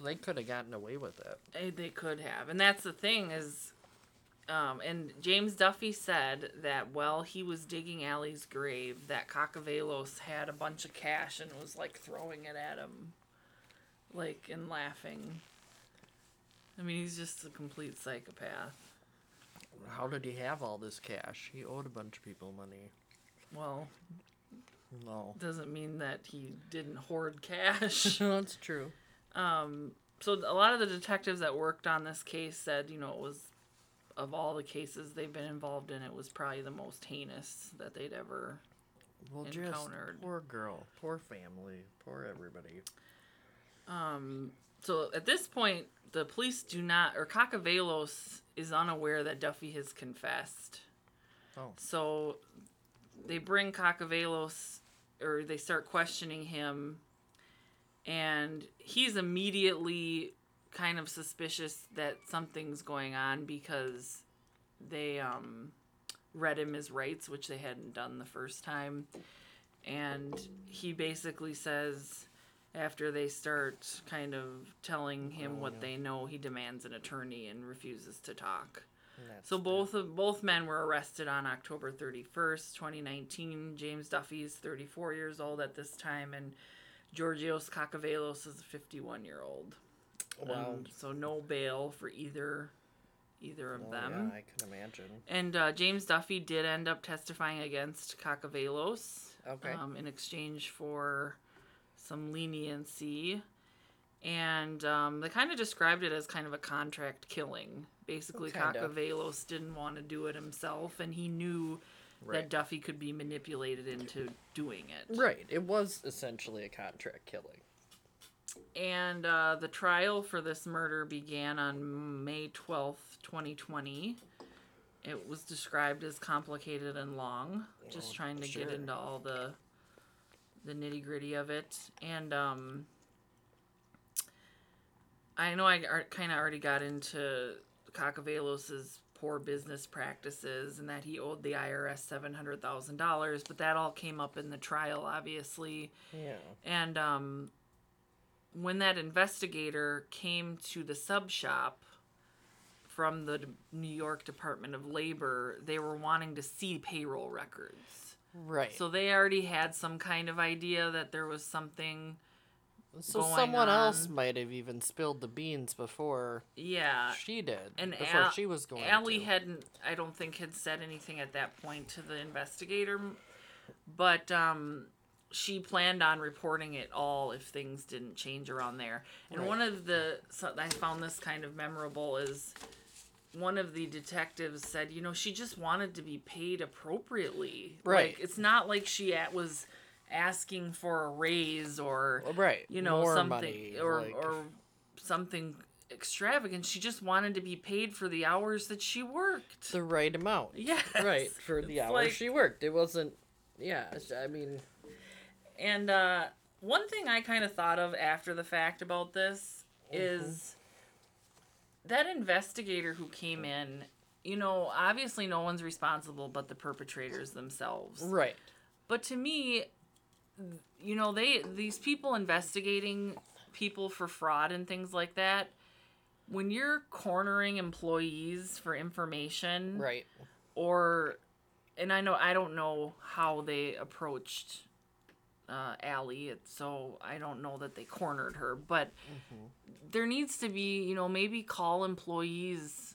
They could have gotten away with it. Eh, They could have, and that's the thing is, um, and James Duffy said that while he was digging Ally's grave, that Kakavelos had a bunch of cash and was like throwing it at him, like and laughing. I mean, he's just a complete psychopath. How did he have all this cash? He owed a bunch of people money. Well, No. doesn't mean that he didn't hoard cash. [LAUGHS] That's true. Um, so a lot of the detectives that worked on this case said, you know, it was of all the cases they've been involved in, it was probably the most heinous that they'd ever. Well, just Encountered. poor girl, poor family, poor everybody. Um, so at this point, the police do not, or Kakavelos is unaware that Duffy has confessed. Oh. So they bring Kakavelos, or they start questioning him, and he's immediately kind of suspicious that something's going on because they um, read him his rights, which they hadn't done the first time. And he basically says, after they start kind of telling him what they know, he demands an attorney and refuses to talk. That's So both of both men were arrested on October 31st, 2019. James Duffy is 34 years old at this time, and Georgios Kakavelos is 51 year old. Wow. so no bail for either either of Well, them. Yeah, I can imagine. And uh, James Duffy did end up testifying against Kakavelos Okay. um, in exchange for some leniency. And um, they kind of described it as kind of a contract killing. Basically, Kinda. Kakavelos didn't want to do it himself, and he knew Right. that Duffy could be manipulated into doing it. Right. It was essentially a contract killing. And uh, the trial for this murder began on May 12th, 2020. It was described as complicated and long, just Oh, trying to sure. get into all the the nitty gritty of it. And um, I know I kind of already got into Kakavelos's poor business practices and that he owed the IRS $700,000, but that all came up in the trial, obviously. Yeah. And um, when that investigator came to the sub shop from the New York Department of Labor, they were wanting to see payroll records. Right. So they already had some kind of idea that there was something. So someone else might have even spilled the beans before Yeah. she did. And before Al- she was going Ally to. hadn't, I don't think, had said anything at that point to the investigator, but um, she planned on reporting it all if things didn't change around there. And Right. one of the, so I found this kind of memorable is one of the detectives said, you know, she just wanted to be paid appropriately. Right. Like, it's not like she at, was asking for a raise or right. you know More something money, or like- or something extravagant she just wanted to be paid for the hours that she worked the right amount. yes Right for the It's hours like- she worked. It wasn't. Yeah. I mean. and uh one thing i kind of thought of after the fact about this is that investigator who came in you know obviously no one's responsible but the perpetrators themselves Right. But to me, you know, they these people investigating people for fraud and things like that, when you're cornering employees for information Right. or and I know I don't know how they approached uh, Ally, it- so I don't know that they cornered her, but there needs to be, you know, maybe call employees,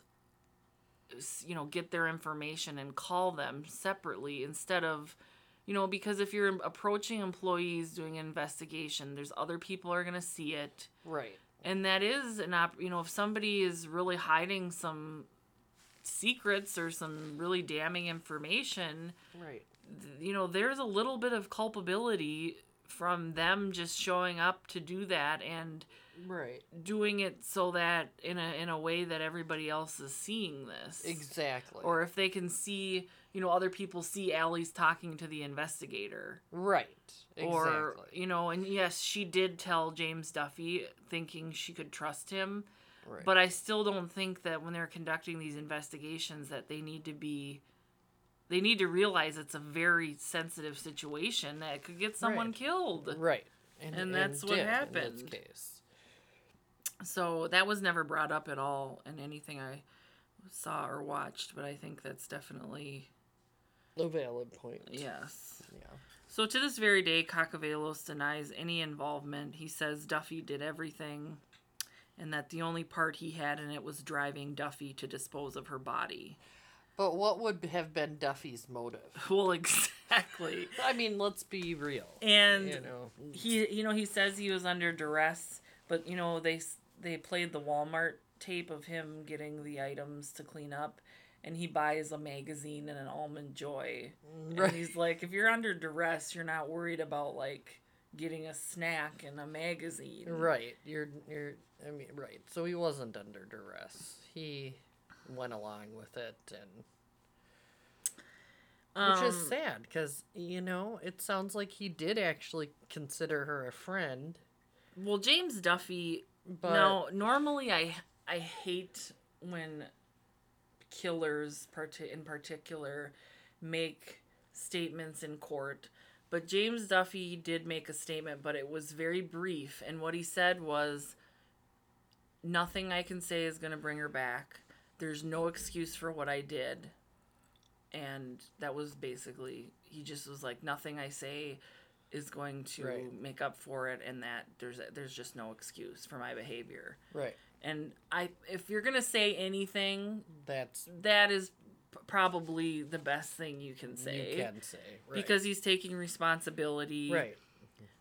you know, get their information and call them separately instead of, you know, because if you're approaching employees doing an investigation, there's other people are gonna see it, Right. and that is an op. You know, if somebody is really hiding some secrets or some really damning information, Right. You know, there's a little bit of culpability from them just showing up to do that and Right. doing it so that in a in a way that everybody else is seeing this. Exactly. Or if they can see, you know, other people see Ally's talking to the investigator. right. Or, you know, and yes, she did tell James Duffy thinking she could trust him, right. but I still don't think that when they're conducting these investigations that they need to be they need to realize it's a very sensitive situation that could get someone Right. killed. right. and that's what did in this happened. case. So that was never brought up at all in anything I saw or watched, but I think that's definitely A valid point. yes. Yeah. So to this very day, Kakavelos denies any involvement. He says Duffy did everything, and that the only part he had in it was driving Duffy to dispose of her body. But what would have been Duffy's motive? [LAUGHS] Well, exactly. [LAUGHS] I mean, let's be real. And you know. he, you know, he says he was under duress, but you know they they played the Walmart tape of him getting the items to clean up, and he buys a magazine and an almond joy. Mm, right. And he's like, if you're under duress, you're not worried about like getting a snack and a magazine. Right. You're you're I mean right. So he wasn't under duress. He went along with it and which is Um, sad cuz you know, it sounds like he did actually consider her a friend, Well, James Duffy. but now, normally I I hate when killers, parti- in particular, make statements in court. But James Duffy did make a statement, but it was very brief. And what he said was, "Nothing I can say is going to bring her back. There's no excuse for what I did." And that was basically he just was like, "Nothing I say." is going to Right. make up for it and that there's there's just no excuse for my behavior. right. And I if you're going to say anything, That's that is probably the best thing you can say you can say. Right. because he's taking responsibility. right.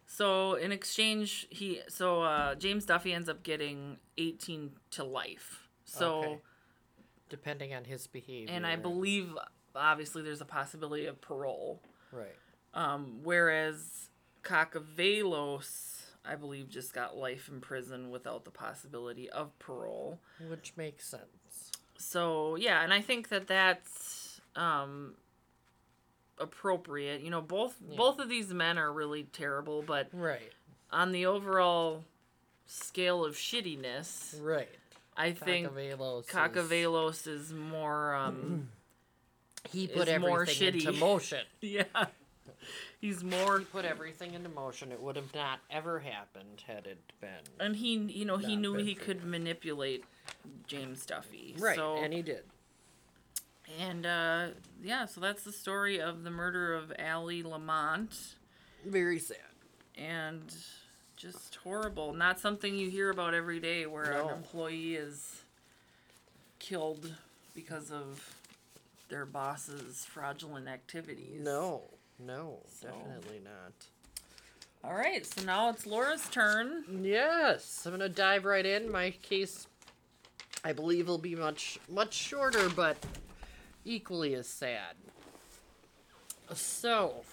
So in exchange he so uh James Duffy ends up getting 18 to life. So Okay. Depending on his behavior. and I believe obviously there's a possibility of parole. Right. Um, whereas Kakavelos, I believe, just got life in prison without the possibility of parole. Which makes sense. So yeah, and I think that that's um, appropriate. You know, both Yeah. both of these men are really terrible, but Right. on the overall scale of shittiness, Right. I think Kakavelos. is- is more um [CLEARS THROAT] He put is more everything into motion. [LAUGHS] yeah. He's more He Put everything into motion. It would have not ever happened had it been and he you know he knew he could manipulate James Duffy. right, So and he did. and uh yeah, so that's the story of the murder of Ally Lamont Very sad. and just horrible. Not something you hear about every day where No. an employee is killed because of their boss's fraudulent activities. No, no, So- definitely not. All right, so now it's Laura's turn. Yes, I'm gonna dive right in. My case, I believe, will be much much shorter, but equally as sad. So,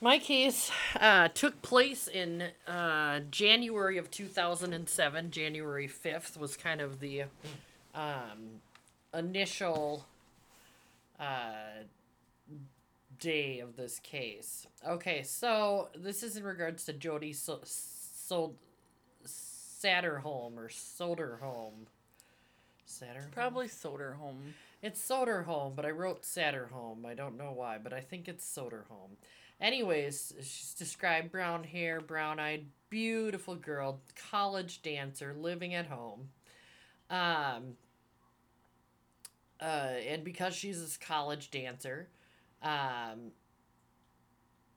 my case uh, took place in uh, January of 2007. January 5th was kind of the um, initial uh, day of this case. Okay, so this is in regards to Jodi so- sold Satterholm or Soderholm. Satterholm? Probably Soderholm. It's Soderholm, but I wrote Satterholm. I don't know why, but I think it's Soderholm. Anyways, she's described brown hair, brown eyed, beautiful girl, college dancer, living at home. Um, uh, and because she's this college dancer, um,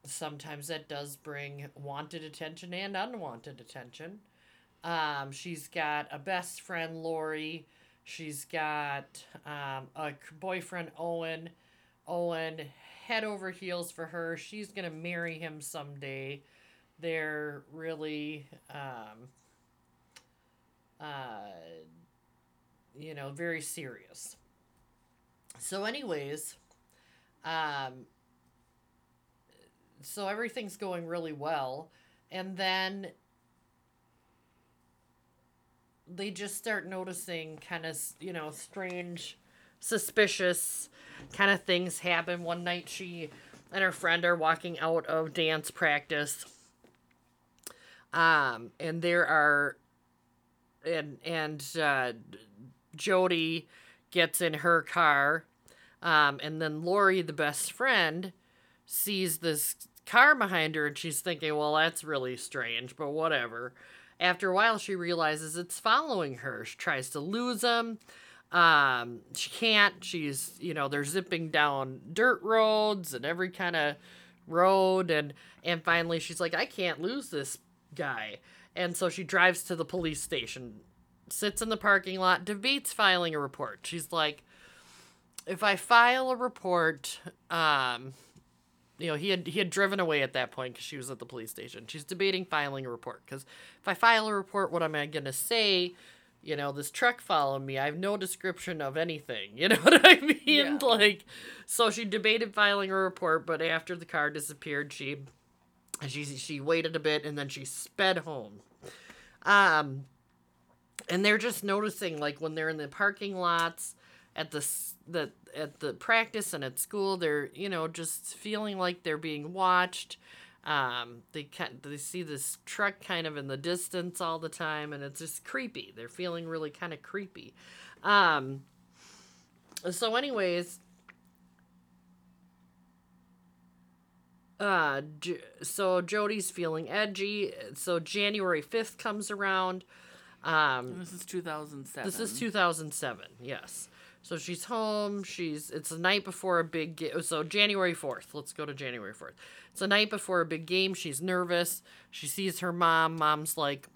sometimes that does bring wanted attention and unwanted attention. Um, she's got a best friend, Lori. She's got um, a boyfriend, Owen. Owen, head over heels for her. She's going to marry him someday. They're really, um, uh, you know, very serious. So, anyways, um, so everything's going really well. And then they just start noticing kind of, you know, strange, suspicious kind of things happen. One night she and her friend are walking out of dance practice. Um, and there are, and, and, uh, Jodi gets in her car. Um, and then Lori, the best friend, sees this car behind her and she's thinking, well, that's really strange, but whatever. After a while, she realizes it's following her. She tries to lose him. Um, she can't. She's, you know, they're zipping down dirt roads and every kind of road. And, and finally, she's like, I can't lose this guy. And so she drives to the police station, sits in the parking lot, debates filing a report. She's like, if I file a report, um, you know, he had he had driven away at that point because she was at the police station. She's debating filing a report because if I file a report, what am I gonna say? You know, this truck followed me. I have no description of anything. [LAUGHS] You know what I mean? Yeah. Like, so she debated filing a report, but after the car disappeared, she she she waited a bit and then she sped home. Um, and they're just noticing like when they're in the parking lots at the s- the at the practice and at school they're you know just feeling like they're being watched um they can they see this truck kind of in the distance all the time and it's just creepy they're feeling really kind of creepy um so anyways uh so jodi's feeling edgy so january 5th comes around um This is 2007. this is 2007. Yes. So she's home. She's it's the night before a big game. So January 4th. Let's go to January 4th. It's the night before a big game. She's nervous. She sees her mom. Mom's like,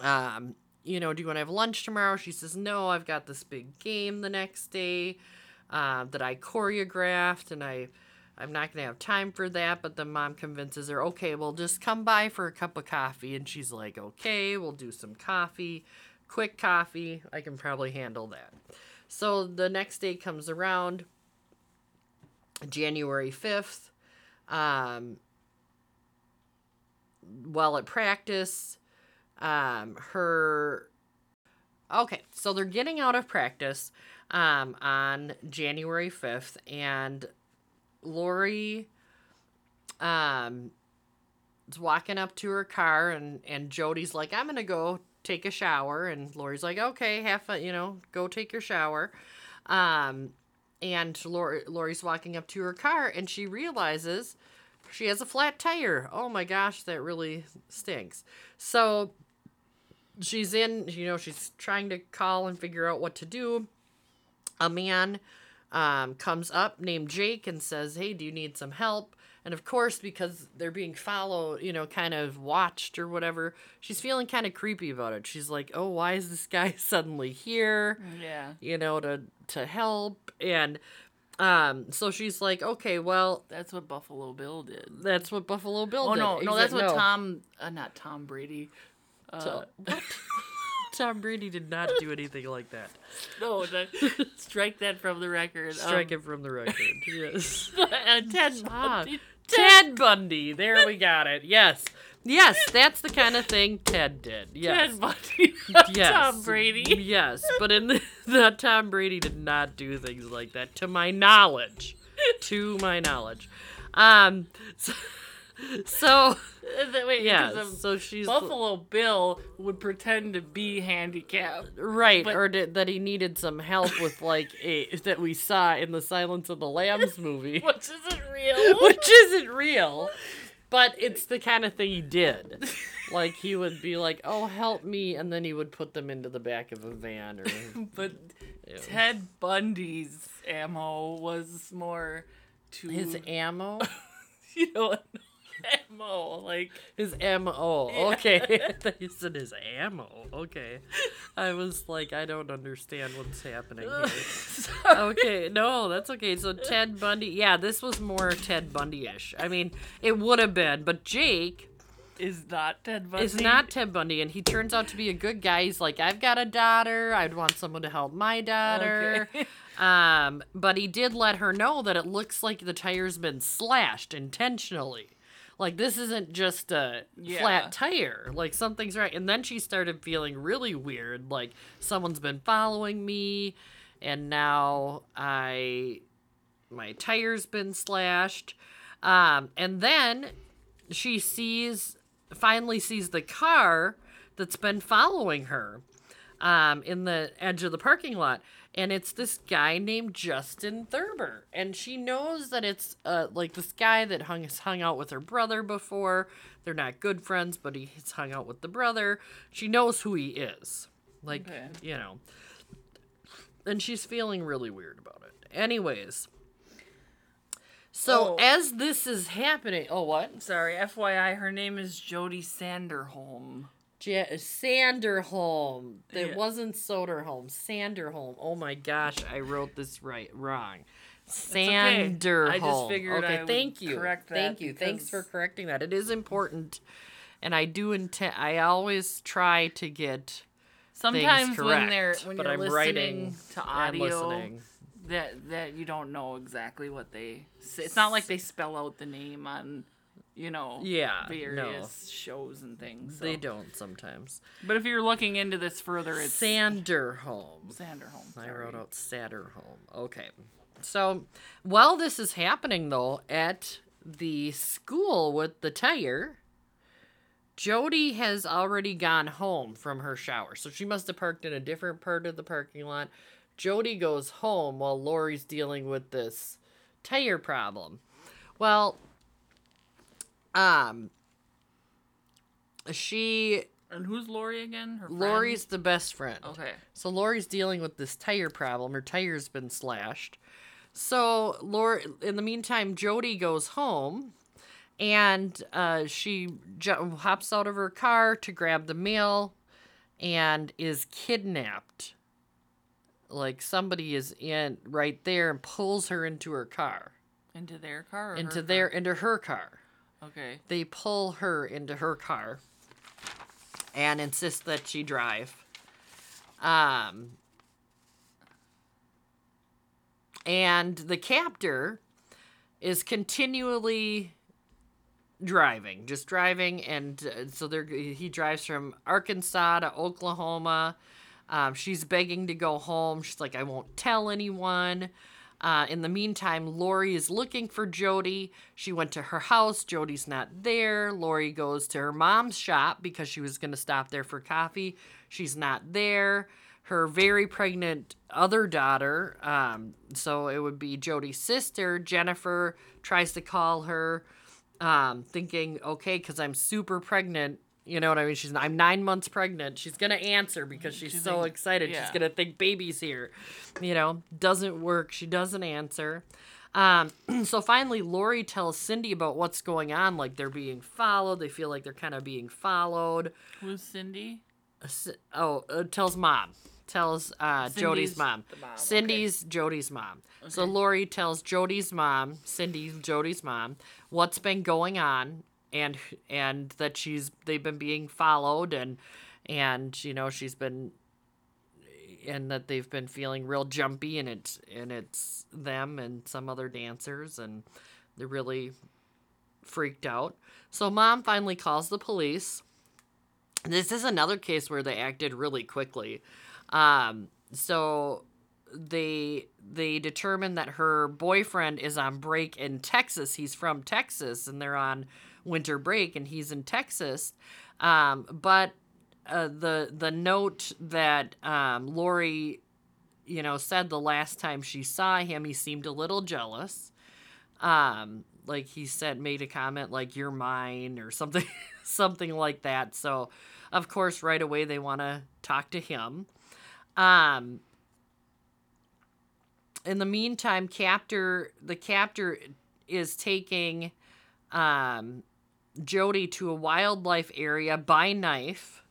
um, you know, do you want to have lunch tomorrow? She says, no, I've got this big game the next day uh, that I choreographed, and I, I'm not gonna have time for that. But the mom convinces her, okay, well, just come by for a cup of coffee, and she's like, okay, we'll do some coffee, quick coffee. I can probably handle that. So the next day comes around, January 5th. Um, while at practice, um, her. Okay, so they're getting out of practice um, on January 5th, and Lori um, is walking up to her car, and, and Jodi's like, I'm going to go take a shower and Lori's like, "Okay, have fun, you know, go take your shower." Um and Lori, Lori's walking up to her car and she realizes she has a flat tire. Oh my gosh, that really stinks. So she's in, you know, she's trying to call and figure out what to do. A man um, comes up named Jake and says, Hey, do you need some help? And of course, because they're being followed, you know, kind of watched or whatever, she's feeling kind of creepy about it. She's like, Oh, why is this guy [LAUGHS] suddenly here? Yeah. You know, to to help. And um, so she's like, Okay, well, That's what Buffalo Bill did. that's what Buffalo Bill did. Oh did. no, no, that's what no. Tom, uh, not Tom Brady. Uh, To- what? [LAUGHS] Tom Brady did not do anything like that. no, that, strike that from the record. Strike Um, it from the record. [LAUGHS] Yes. Ted Bundy. Ted Bundy. There we got it. Yes. Yes, that's the kind of thing Ted did. Yes. Ted Bundy. [LAUGHS] Yes. Tom Brady. Yes, but in the, [LAUGHS] the Tom Brady did not do things like that to my knowledge. to my knowledge. Um so, [LAUGHS] so [LAUGHS] Wait, yeah, um, so she's Buffalo Bill would pretend to be handicapped. right but- or did, that he needed some help with like a that we saw in the Silence of the Lambs [LAUGHS] movie. Which isn't real. [LAUGHS] which isn't real, but it's the kind of thing he did. Like he would be like, "Oh, help me," and then he would put them into the back of a van or. but. Ted Bundy's ammo was more to His ammo, you know ammo like his ammo. Yeah. Okay, [LAUGHS] he said his ammo. Okay, I was like, I don't understand what's happening here. [LAUGHS] okay, no, that's okay. So Ted Bundy, yeah, this was more Ted Bundy-ish. I mean, it would have been, but Jake is not Ted Bundy. is not Ted Bundy, and he turns out to be a good guy. He's like, I've got a daughter. I'd want someone to help my daughter. Okay. [LAUGHS] Um, but he did let her know that it looks like the tire's been slashed intentionally. Like this isn't just a Yeah. flat tire. Like something's right. And then she started feeling really weird. Like someone's been following me, and now I my tire's been slashed. Um, and then she sees finally sees the car that's been following her um, in the edge of the parking lot and it's this guy named Justin Thurber. And she knows that it's uh, like this guy that hung has hung out with her brother before. They're not good friends but he's hung out with the brother. She knows who he is. Like Okay. you know. And she's feeling really weird about it. Anyways. So Oh. as this is happening oh what? Sorry, FYI, her name is Jodi Sanderholm. Sanderholm. It Yeah. wasn't Soderholm. Sanderholm. Oh my gosh, I wrote this right wrong. okay. Sanderholm. I just figured okay, I thank you. correct that Thank you. Thanks for correcting that. It is important, and I do intend. I always try to get Sometimes things when they're when you're I'm listening writing to audio that that you don't know exactly what they say. It's not like they spell out the name on, you know, Yeah, various shows and things. They don't sometimes. But if you're looking into this further, it's Sanderholm. Sanderholm. I wrote out Sanderholm. Okay. So while this is happening though, at the school with the tire, Jodi has already gone home from her shower. So she must have parked in a different part of the parking lot. Jodi goes home while Lori's dealing with this tire problem. Well, um she And who's Lori again? Her friend? Lori's the best friend. Okay. So Lori's dealing with this tire problem. Her tire's been slashed. So Lori, in the meantime, Jodi goes home, and uh, she ju- hops out of her car to grab the mail, and is kidnapped. Like somebody is in right there and pulls her into her car, Into their car. Or into their into her car. Okay. They pull her into her car and insist that she drive. Um, and the captor is continually driving, just driving, and uh, so they're, he drives from Arkansas to Oklahoma. Um, she's begging to go home. She's like, I won't tell anyone. Uh, in the meantime, Lori is looking for Jodi. She went to her house. Jodi's not there. Lori goes to her mom's shop because she was going to stop there for coffee. She's not there. Her very pregnant other daughter, um, so it would be Jodi's sister, Jennifer, tries to call her, um, thinking, okay, because I'm super pregnant. You know what I mean? She's I'm nine months pregnant. She's gonna answer because she's She's so like- excited. yeah. She's gonna think baby's here. You know, doesn't work. She doesn't answer. Um, [CLEARS THROAT] so finally, Lori tells Cindy about what's going on. Like they're being followed. They feel like they're kind of being followed. Who's Cindy? S- Oh, uh, tells mom. Tells uh, Jodi's Cindy's mom. mom, okay. Cindy's Jodi's mom. So Okay. Lori tells Jodi's mom, Cindy, Jodi's mom, what's been going on, and and that she's they've been being followed, and and you know she's been, and that they've been feeling real jumpy, and it's and it's them and some other dancers, and they're really freaked out. So mom finally calls the police. This is another case where they acted really quickly. Um, so they they determined that her boyfriend is on break in Texas. He's from Texas, and they're on winter break, and he's in Texas. Um, but uh, the the note that um, Lori, you know, said the last time she saw him, he seemed a little jealous. Um, like he said, made a comment like "you're mine" or something, [LAUGHS] something like that. So, of course, right away they want to talk to him. Um, in the meantime, captor the captor is taking um, Jodi to a wildlife area by knife.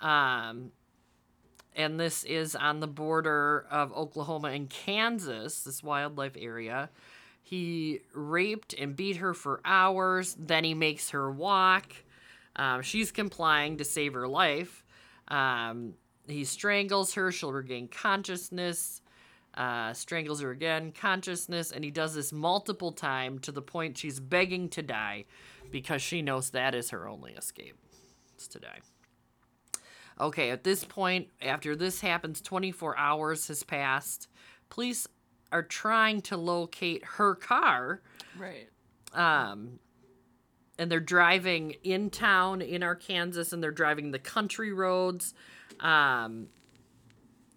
Um, and this is on the border of Oklahoma and Kansas, this wildlife area. He raped and beat her for hours. Then he makes her walk. Um, she's complying to save her life. Um, he strangles her. She'll regain consciousness. Uh, strangles her again, consciousness, and he does this multiple time to the point she's begging to die because she knows that is her only escape. It's to die. Okay, at this point, after this happens, 24 hours has passed. Police are trying to locate her car Right. um, and they're driving in town in Arkansas, and they're driving the country roads, um,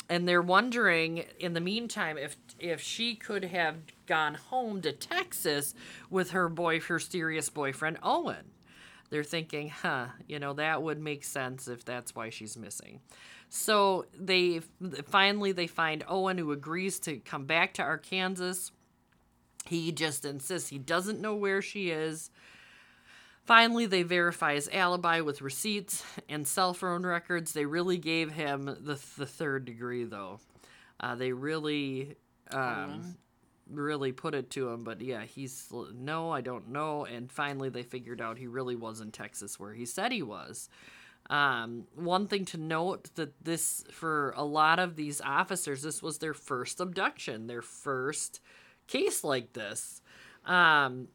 and they're wondering in the meantime if if she could have gone home to Texas with her boy, her serious boyfriend Owen. They're thinking, huh, you know, that would make sense if that's why she's missing. So they finally they find Owen who agrees to come back to Arkansas. He just insists he doesn't know where she is. Finally, they verify his alibi with receipts and cell phone records. They really gave him the, the third degree, though. Uh, they really, um, really put it to him. But yeah, he's no, I don't know. And finally, they figured out he really was in Texas, where he said he was. Um, one thing to note that this, for a lot of these officers, this was their first abduction, their first case like this. Um,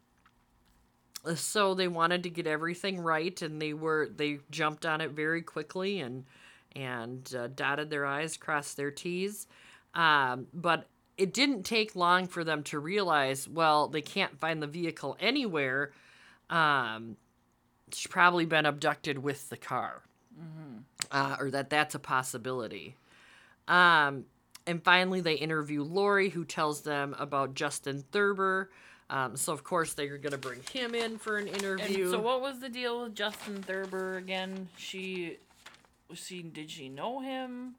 so they wanted to get everything right, and they were they jumped on it very quickly and and uh, dotted their i's, crossed their t's. Um, but it didn't take long for them to realize, well, they can't find the vehicle anywhere. Um, she's probably been abducted with the car, uh, or that that's a possibility. Um, and finally, they interview Lori, who tells them about Justin Thurber. Um, so of course they're gonna bring him in for an And interview. so what was the deal with Justin Thurber again? She was she did she know him?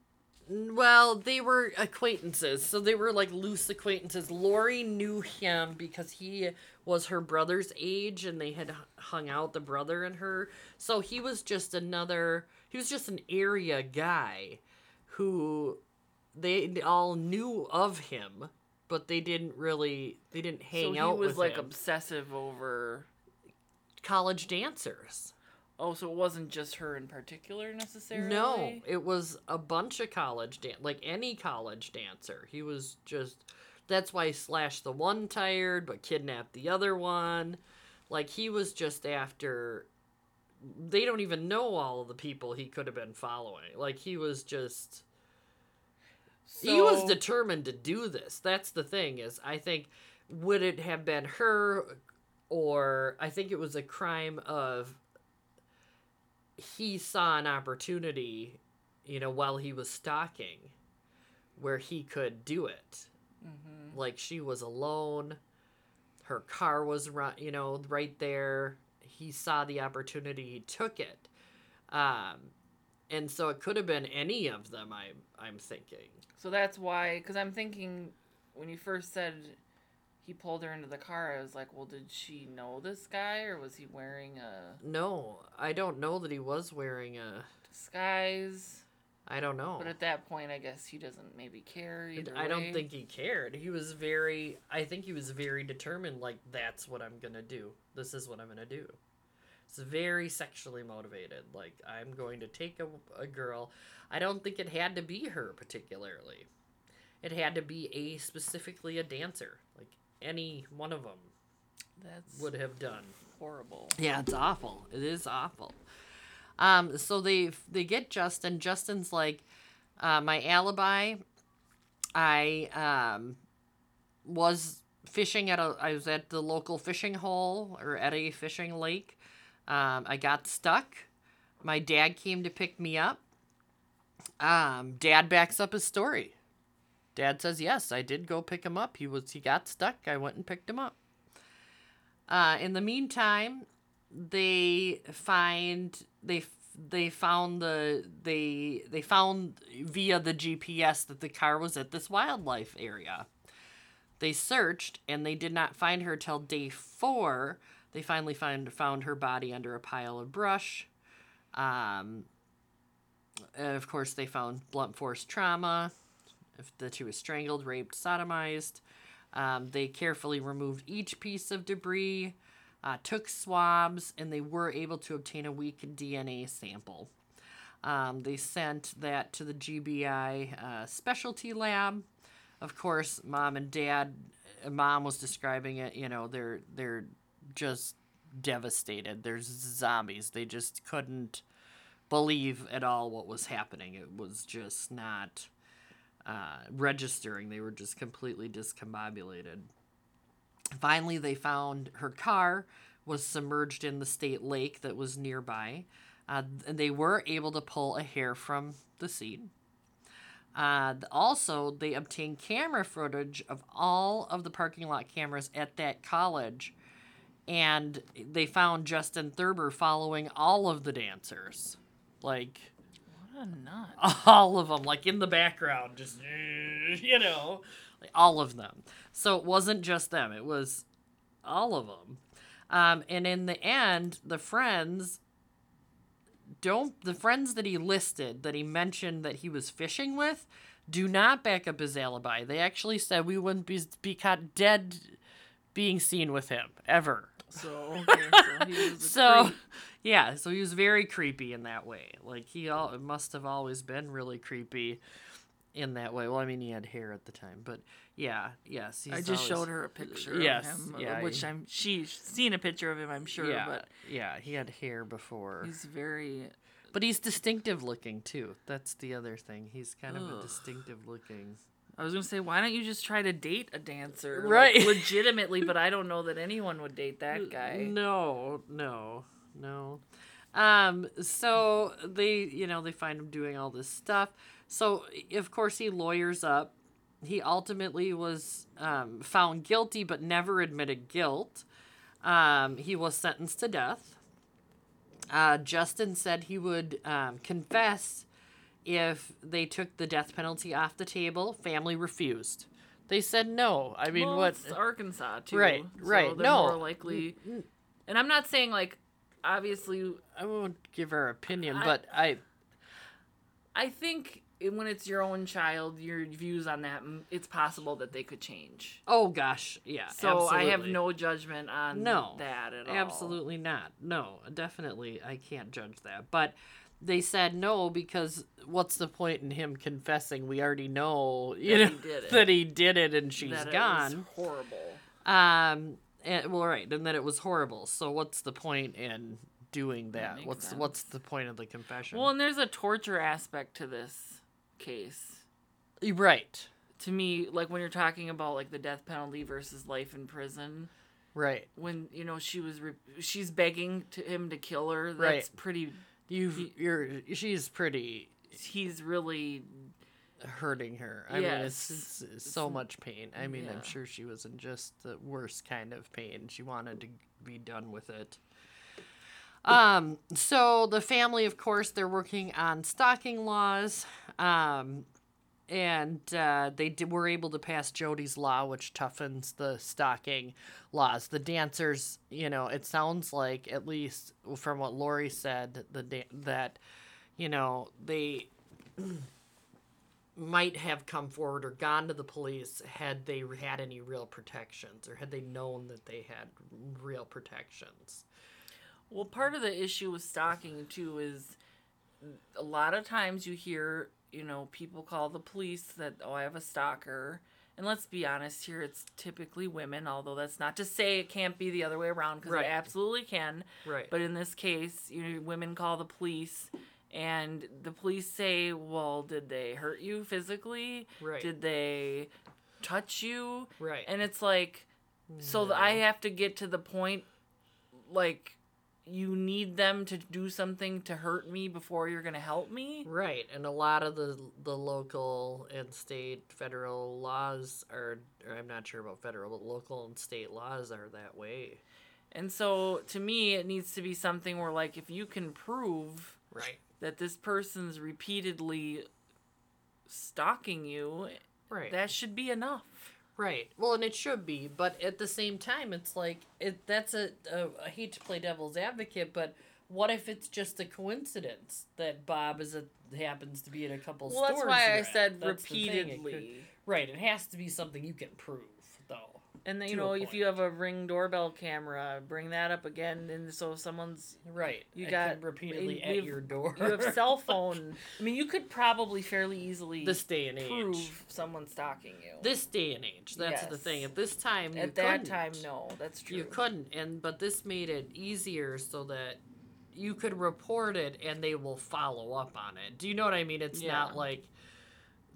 Well, they were acquaintances, so they were like loose acquaintances. Lori knew him because he was her brother's age, and they had hung out the brother and her. So he was just another. He was just an area guy, who they all knew of him, but they didn't really. They didn't hang out. so he out was with like him. obsessive over college dancers. Oh, so it wasn't just her in particular necessarily? No, it was a bunch of college dan- like any college dancer. He was just that's why he slashed the one tired but kidnapped the other one. Like he was just after they don't even know all of the people he could have been following. Like he was just he was determined to do this. That's the thing is I think would it have been her or I think it was a crime of he saw an opportunity, you know, while he was stalking where he could do it. Mhm. Like she was alone, her car was run, you know, right there. He saw the opportunity, he took it. Um and so it could have been any of them I I'm thinking. So that's why, because I'm thinking when you first said he pulled her into the car, I was like, well, did she know this guy or was he wearing a No, I don't know that he was wearing a. disguise? I don't know. But at that point, I guess he doesn't maybe care either. I don't think he cared. He was very. I think he was very determined. Like that's what I'm gonna do. This is what I'm gonna do. It's very sexually motivated. Like I'm going to take a, a girl. I don't think it had to be her particularly. It had to be a specifically a dancer. Like any one of them that's would have done. horrible. Yeah, it's awful. It is awful. Um, so they they get Justin. Justin's like, uh, my alibi. I um was fishing at a. I was at the local fishing hole or at a fishing lake. Um, I got stuck. My dad came to pick me up. Um, dad backs up his story. Dad says yes, I did go pick him up. He was he got stuck. I went and picked him up. Uh, in the meantime, they find they they found the they they found via the GPS that the car was at this wildlife area. They searched and they did not find her till day four. They finally find found her body under a pile of brush. Um, of course, they found blunt force trauma. If that she was strangled, raped, sodomized. Um, they carefully removed each piece of debris, uh, took swabs, and they were able to obtain a weak DNA sample. Um, they sent that to the GBI uh, specialty lab. Of course, mom and dad, uh, mom was describing it. You know, they're they're just devastated. There's zombies. They just couldn't believe at all what was happening. It was just not uh, registering. They were just completely discombobulated. Finally, they found her car was submerged in the state lake that was nearby. Uh, and they were able to pull a hair from the scene. Uh, also, they obtained camera footage of all of the parking lot cameras at that college. And they found Justin Thurber following all of the dancers. Like, What a nut. [LAUGHS] all of them like in the background just [LAUGHS] you know like all of them so it wasn't just them it was all of them um, and in the end the friends don't the friends that he listed that he mentioned that he was fishing with do not back up his alibi they actually said we wouldn't be, be caught dead being seen with him ever So, okay, so he was so creep. yeah so he was very creepy in that way. Like he all must have always been really creepy in that way. Well i mean he had hair at the time but yeah yes he's I just always- showed her a picture Yes, of him, uh, yeah, which he- I'm she's seen a picture of him, I'm sure, yeah but yeah he had hair before. he's very but he's distinctive looking too. That's the other thing. He's kind of a distinctive looking I was gonna say, why don't you just try to date a dancer, like, Right. [LAUGHS] legitimately? But I don't know that anyone would date that guy. No, no, no. Um, so they, you know, they find him doing all this stuff. So of course he lawyers up. He ultimately was um, found guilty, but never admitted guilt. Um, he was sentenced to death. Uh, Justin said he would um, confess if they took the death penalty off the table. Family refused. They said no. I mean, well, what? Arkansas too, Right, so right, They're no. more likely. And I'm not saying like, obviously, I won't give her opinion, I- but I I think when it's your own child, your views on that, it's possible that they could change. oh gosh, yeah. So I have no judgment on No, that at all. absolutely not. No, definitely I can't judge that. But they said no because what's the point in him confessing? We already know, you That know, he did [LAUGHS] it. that he did it and she's That gone. horrible. Um, and, well, right, and that it was horrible. So what's the point in doing that? makes what's sense. what's the point of the confession? Well, and there's a torture aspect to this case. Right. To me, like when you're talking about like the death penalty versus life in prison, Right. when you know she was re- she's begging to him to kill her, that's Right. pretty. You've you're she's pretty He's really hurting her. I mean, it's, it's, it's so much pain. I mean, Yeah. I'm sure she was in just the worst kind of pain. She wanted to be done with it. Um, so the family, of course, they're working on stalking laws. Um, and uh, they were able to pass Jodi's law, which toughens the stalking laws. The dancers, you know, it sounds like at least from what Lori said, the da- that, you know, they [CLEARS THROAT] might have come forward or gone to the police had they had any real protections or had they known that they had real protections. Well, part of the issue with stalking too is a lot of times you hear, you know, people call the police that oh, I have a stalker. And let's be honest here, it's typically women, although that's not to say it can't be the other way around because Right. it absolutely can. Right. But in this case, you know, women call the police and the police say, "Well, did they hurt you physically? Right. Did they touch you?" Right. And it's like so I have to get to the point like you need them to do something to hurt me before you're going to help me. Right, and a lot of the the local and state federal laws are or I'm not sure about federal, but local and state laws are that way. And so to me it needs to be something where like if you can prove Right. that this person's repeatedly stalking you, Right. that should be enough. Right. Well, and it should be, but at the same time, it's like it. That's a, a. I hate to play devil's advocate, but what if it's just a coincidence that Bob is a happens to be in a couple Well, that's stores? why you're I at? said That's thing, it could- repeatedly. right. It has to be something you can prove. And then you know, if you have a ring doorbell camera, bring that up again. And so if someone's Right. You it got- repeatedly at your door. you have [LAUGHS] cell phone. I mean, you could probably fairly easily this day and age. prove someone stalking you. This day and age. That's the thing. At this time, At that couldn't. time, no, that's true. You couldn't, and but this made it easier so that you could report it and they will follow up on it. Do you know what I mean? It's Yeah. not like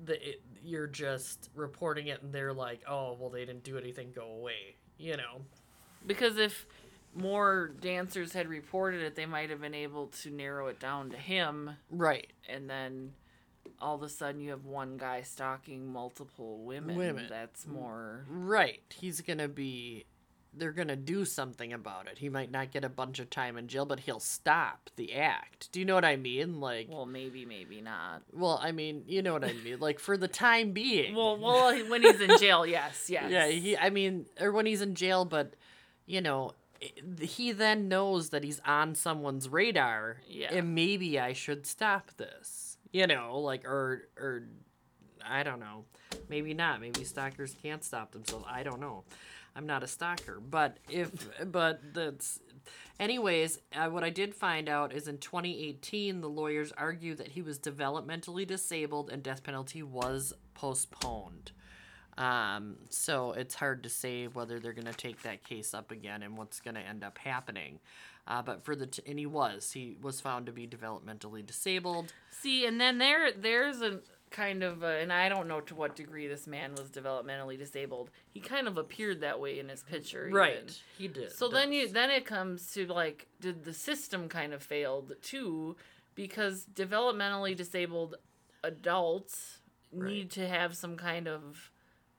the it, you're just reporting it and they're like, "Oh, well, they didn't do anything. Go away." You know? Because if more dancers had reported it, they might have been able to narrow it down to him, Right. and then all of a sudden you have one guy stalking multiple women. Women. That's more. Right. He's gonna be. They're gonna do something about it. He might not get a bunch of time in jail, but he'll stop the act. Do you know what I mean? Like, Well, maybe, maybe not. well, I mean, you know what I mean. Like for the time being. Well, well, when he's in jail, [LAUGHS] yes, yes. Yeah, he. I mean, or when he's in jail, but you know, he then knows that he's on someone's radar. Yeah. And maybe I should stop this. You know, like or or I don't know. Maybe not. Maybe stalkers can't stop themselves. I don't know. I'm not a stalker, but if but that's anyways, uh, what I did find out is in 2018 the lawyers argued that he was developmentally disabled and death penalty was postponed. Um, so it's hard to say whether they're going to take that case up again and what's going to end up happening. Uh, but for the t- and he was he was found to be developmentally disabled. See, and then there, there's a kind of, a, and I don't know to what degree this man was developmentally disabled. He kind of appeared that way in his picture, even. he did. So then you, then it comes to like, did the system kind of failed too? Because developmentally disabled adults Right. need to have some kind of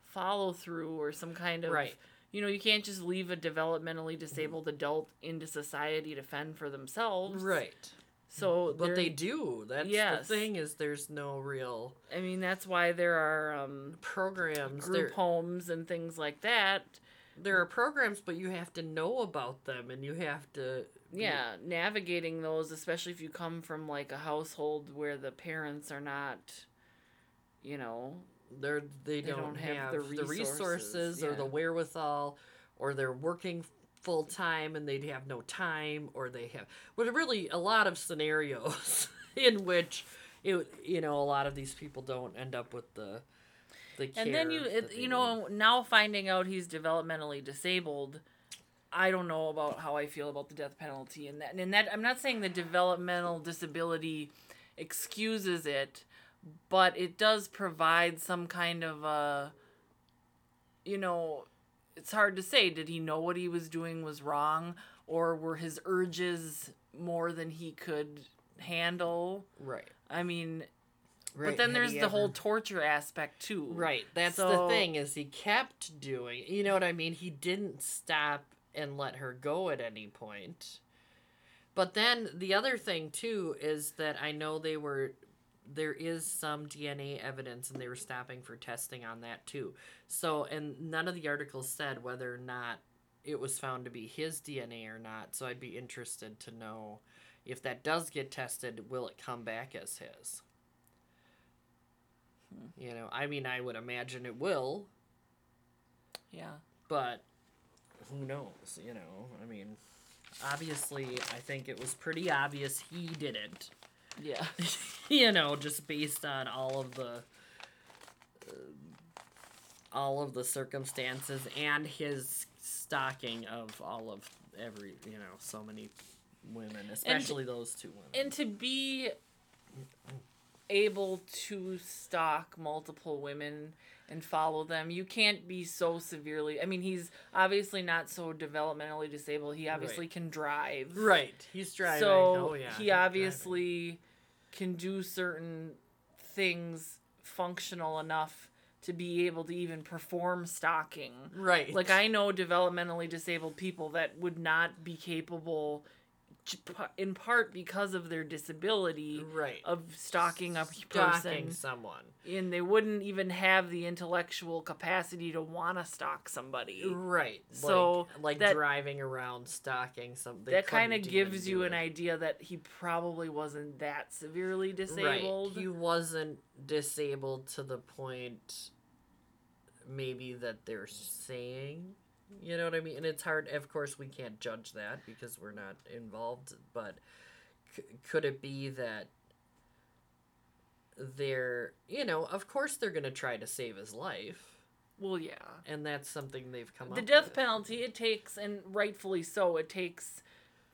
follow through or some kind of Right. You know, you can't just leave a developmentally disabled adult into society to fend for themselves. right, So, but they do. That's Yes. the thing is there's no real I mean, that's why there are um, programs. group There, homes and things like that. there are programs, but you have to know about them and you have to. Yeah, navigating those, especially if you come from like a household where the parents are not, you know, they're they, They don't, don't have, have the the resources, resources, or the wherewithal or they're working full time and they'd have no time or they have well really a lot of scenarios [LAUGHS] in which it you know a lot of these people don't end up with the the and then you, it, you know, now finding out he's developmentally disabled. I don't know about how I feel about the death penalty and that and that I'm not saying the developmental disability excuses it, but it does provide some kind of a you know it's hard to say did he know what he was doing was wrong or were his urges more than he could handle Right. i mean Right. but then there's he the whole torture aspect too Right. That's So- the thing is he kept doing. You know what I mean? He didn't stop and let her go at any point. But then the other thing too is that I know they were there is some DNA evidence and they were stopping for testing on that too. So and none of the articles said whether or not it was found to be his DNA or not. So I'd be interested to know if that does get tested, will it come back as his? Hmm. You know, I mean, I would imagine it will, yeah but who knows? You know, I mean, obviously, I think it was pretty obvious he did it. Yeah [LAUGHS] you know, just based on all of the uh, all of the circumstances and his stalking of all of every, you know, so many women, especially those two women. and to be able to stalk multiple women and follow them you can't be so severely i mean he's obviously not so developmentally disabled he obviously Right. can drive right, he's driving. so oh yeah, he he's driving. obviously can do certain things functional enough to be able to even perform stalking right. like I know developmentally disabled people that would not be capable, in part because of their disability, right of stalking a stalking person, someone. and they wouldn't even have the intellectual capacity to want to stalk somebody. Right. So like, like that- driving around, stalking something. that kind of gives you an idea that he probably wasn't that severely disabled. Right. He wasn't disabled to the point, maybe that they're saying. You know what I mean? And it's hard. Of course, we can't judge that because we're not involved. But c- could it be that they're, you know, of course they're gonna try to save his life, well, yeah. and that's something they've come up with. The death with. penalty, it takes, and rightfully so, it takes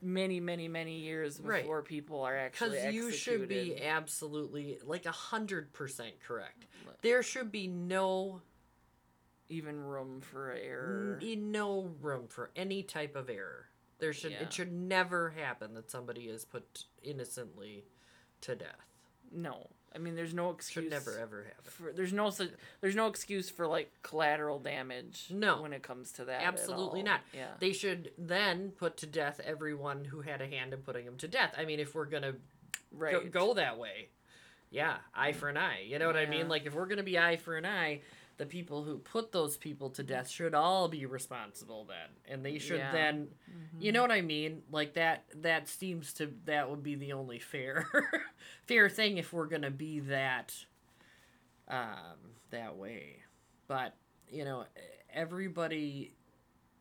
many, many, many years Right. before people are actually Because you should be absolutely like a hundred percent correct. There should be no even room for error. n- no room for any type of error. There should Yeah. it should never happen that somebody is put innocently to death. No, I mean there's no excuse. Should never ever happen. For, there's no there's no excuse for like collateral damage. No. when it comes to that. at Absolutely not. Yeah. They should then put to death everyone who had a hand in putting him to death. I mean, if we're gonna right. go, go that way, yeah, eye for an eye. You know what I mean? Like if we're gonna be eye for an eye, the people who put those people to death should all be responsible then, and they should Yeah. then, you know what I mean? Like that. That seems to that would be the only fair, [LAUGHS] fair thing if we're gonna be that, um, that way. But you know, everybody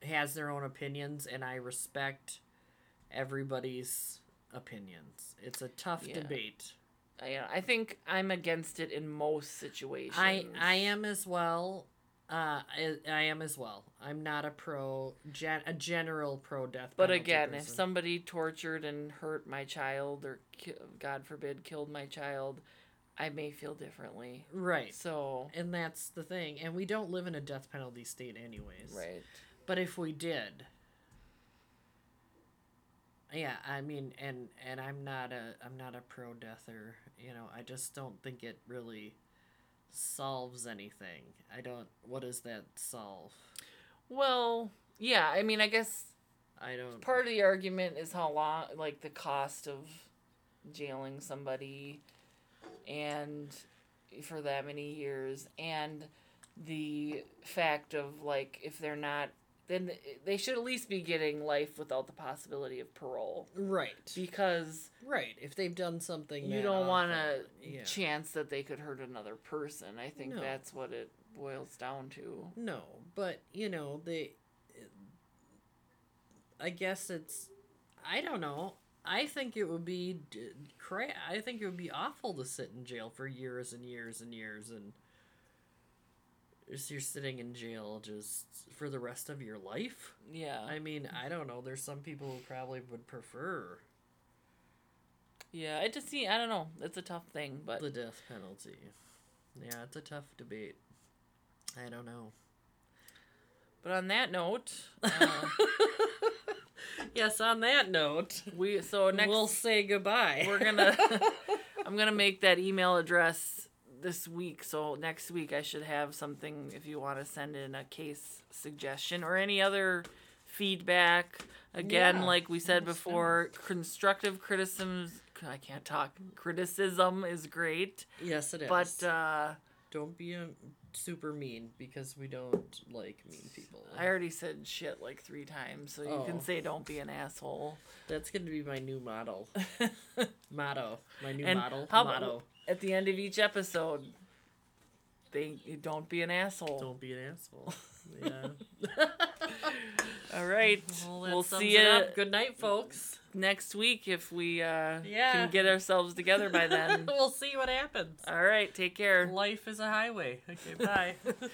has their own opinions, and I respect everybody's opinions. It's a tough Yeah. debate. I, I think I'm against it in most situations. I I am as well. Uh, I, I am as well. I'm not a pro, gen, a general pro death. But again, if somebody tortured and hurt my child, or ki- God forbid, killed my child, I may feel differently. right, So and that's the thing, and we don't live in a death penalty state, anyways. right. But if we did, yeah, I mean, and and I'm not a I'm not a pro deather. You know, I just don't think it really solves anything. I don't. What does that solve? Well, yeah. I mean, I guess I don't. part of the argument is how long, like the cost of jailing somebody, and for that many years, and the fact of like if they're not, then they should at least be getting life without the possibility of parole Right. because Right. If they've done something, you don't want a Yeah. chance that they could hurt another person. I think No. that's what it boils down to. No, but you know they. I guess it's. I don't know. I think it would be cra- I think it would be awful to sit in jail for years and years and years and. Just you're sitting in jail just for the rest of your life. Yeah. I mean, I don't know. There's some people who probably would prefer Yeah, it just see I don't know. It's a tough thing, but The death penalty. Yeah, it's a tough debate. I don't know. but on that note, [LAUGHS] uh, Yes, on that note, we so next we'll say goodbye. we're gonna [LAUGHS] [LAUGHS] I'm gonna make that email address this week. So next week I should have something if you want to send in a case suggestion or any other feedback. Again, Yeah, like we said before, constructive criticisms. I can't talk. Criticism is great, yes, it is. but uh, don't be a super mean because we don't like mean people. I already said shit like three times, so you Oh. can say don't be an asshole. That's gonna be my new model. [LAUGHS] motto. My new And model. how motto. At the end of each episode, they don't be an asshole. Don't be an asshole. [LAUGHS] Yeah. All right, Well, we'll see you up. Good night, folks. next week if we uh, Yeah. can get ourselves together by then. [LAUGHS] we'll see what happens. All right, take care. Life is a highway. Okay, bye. [LAUGHS]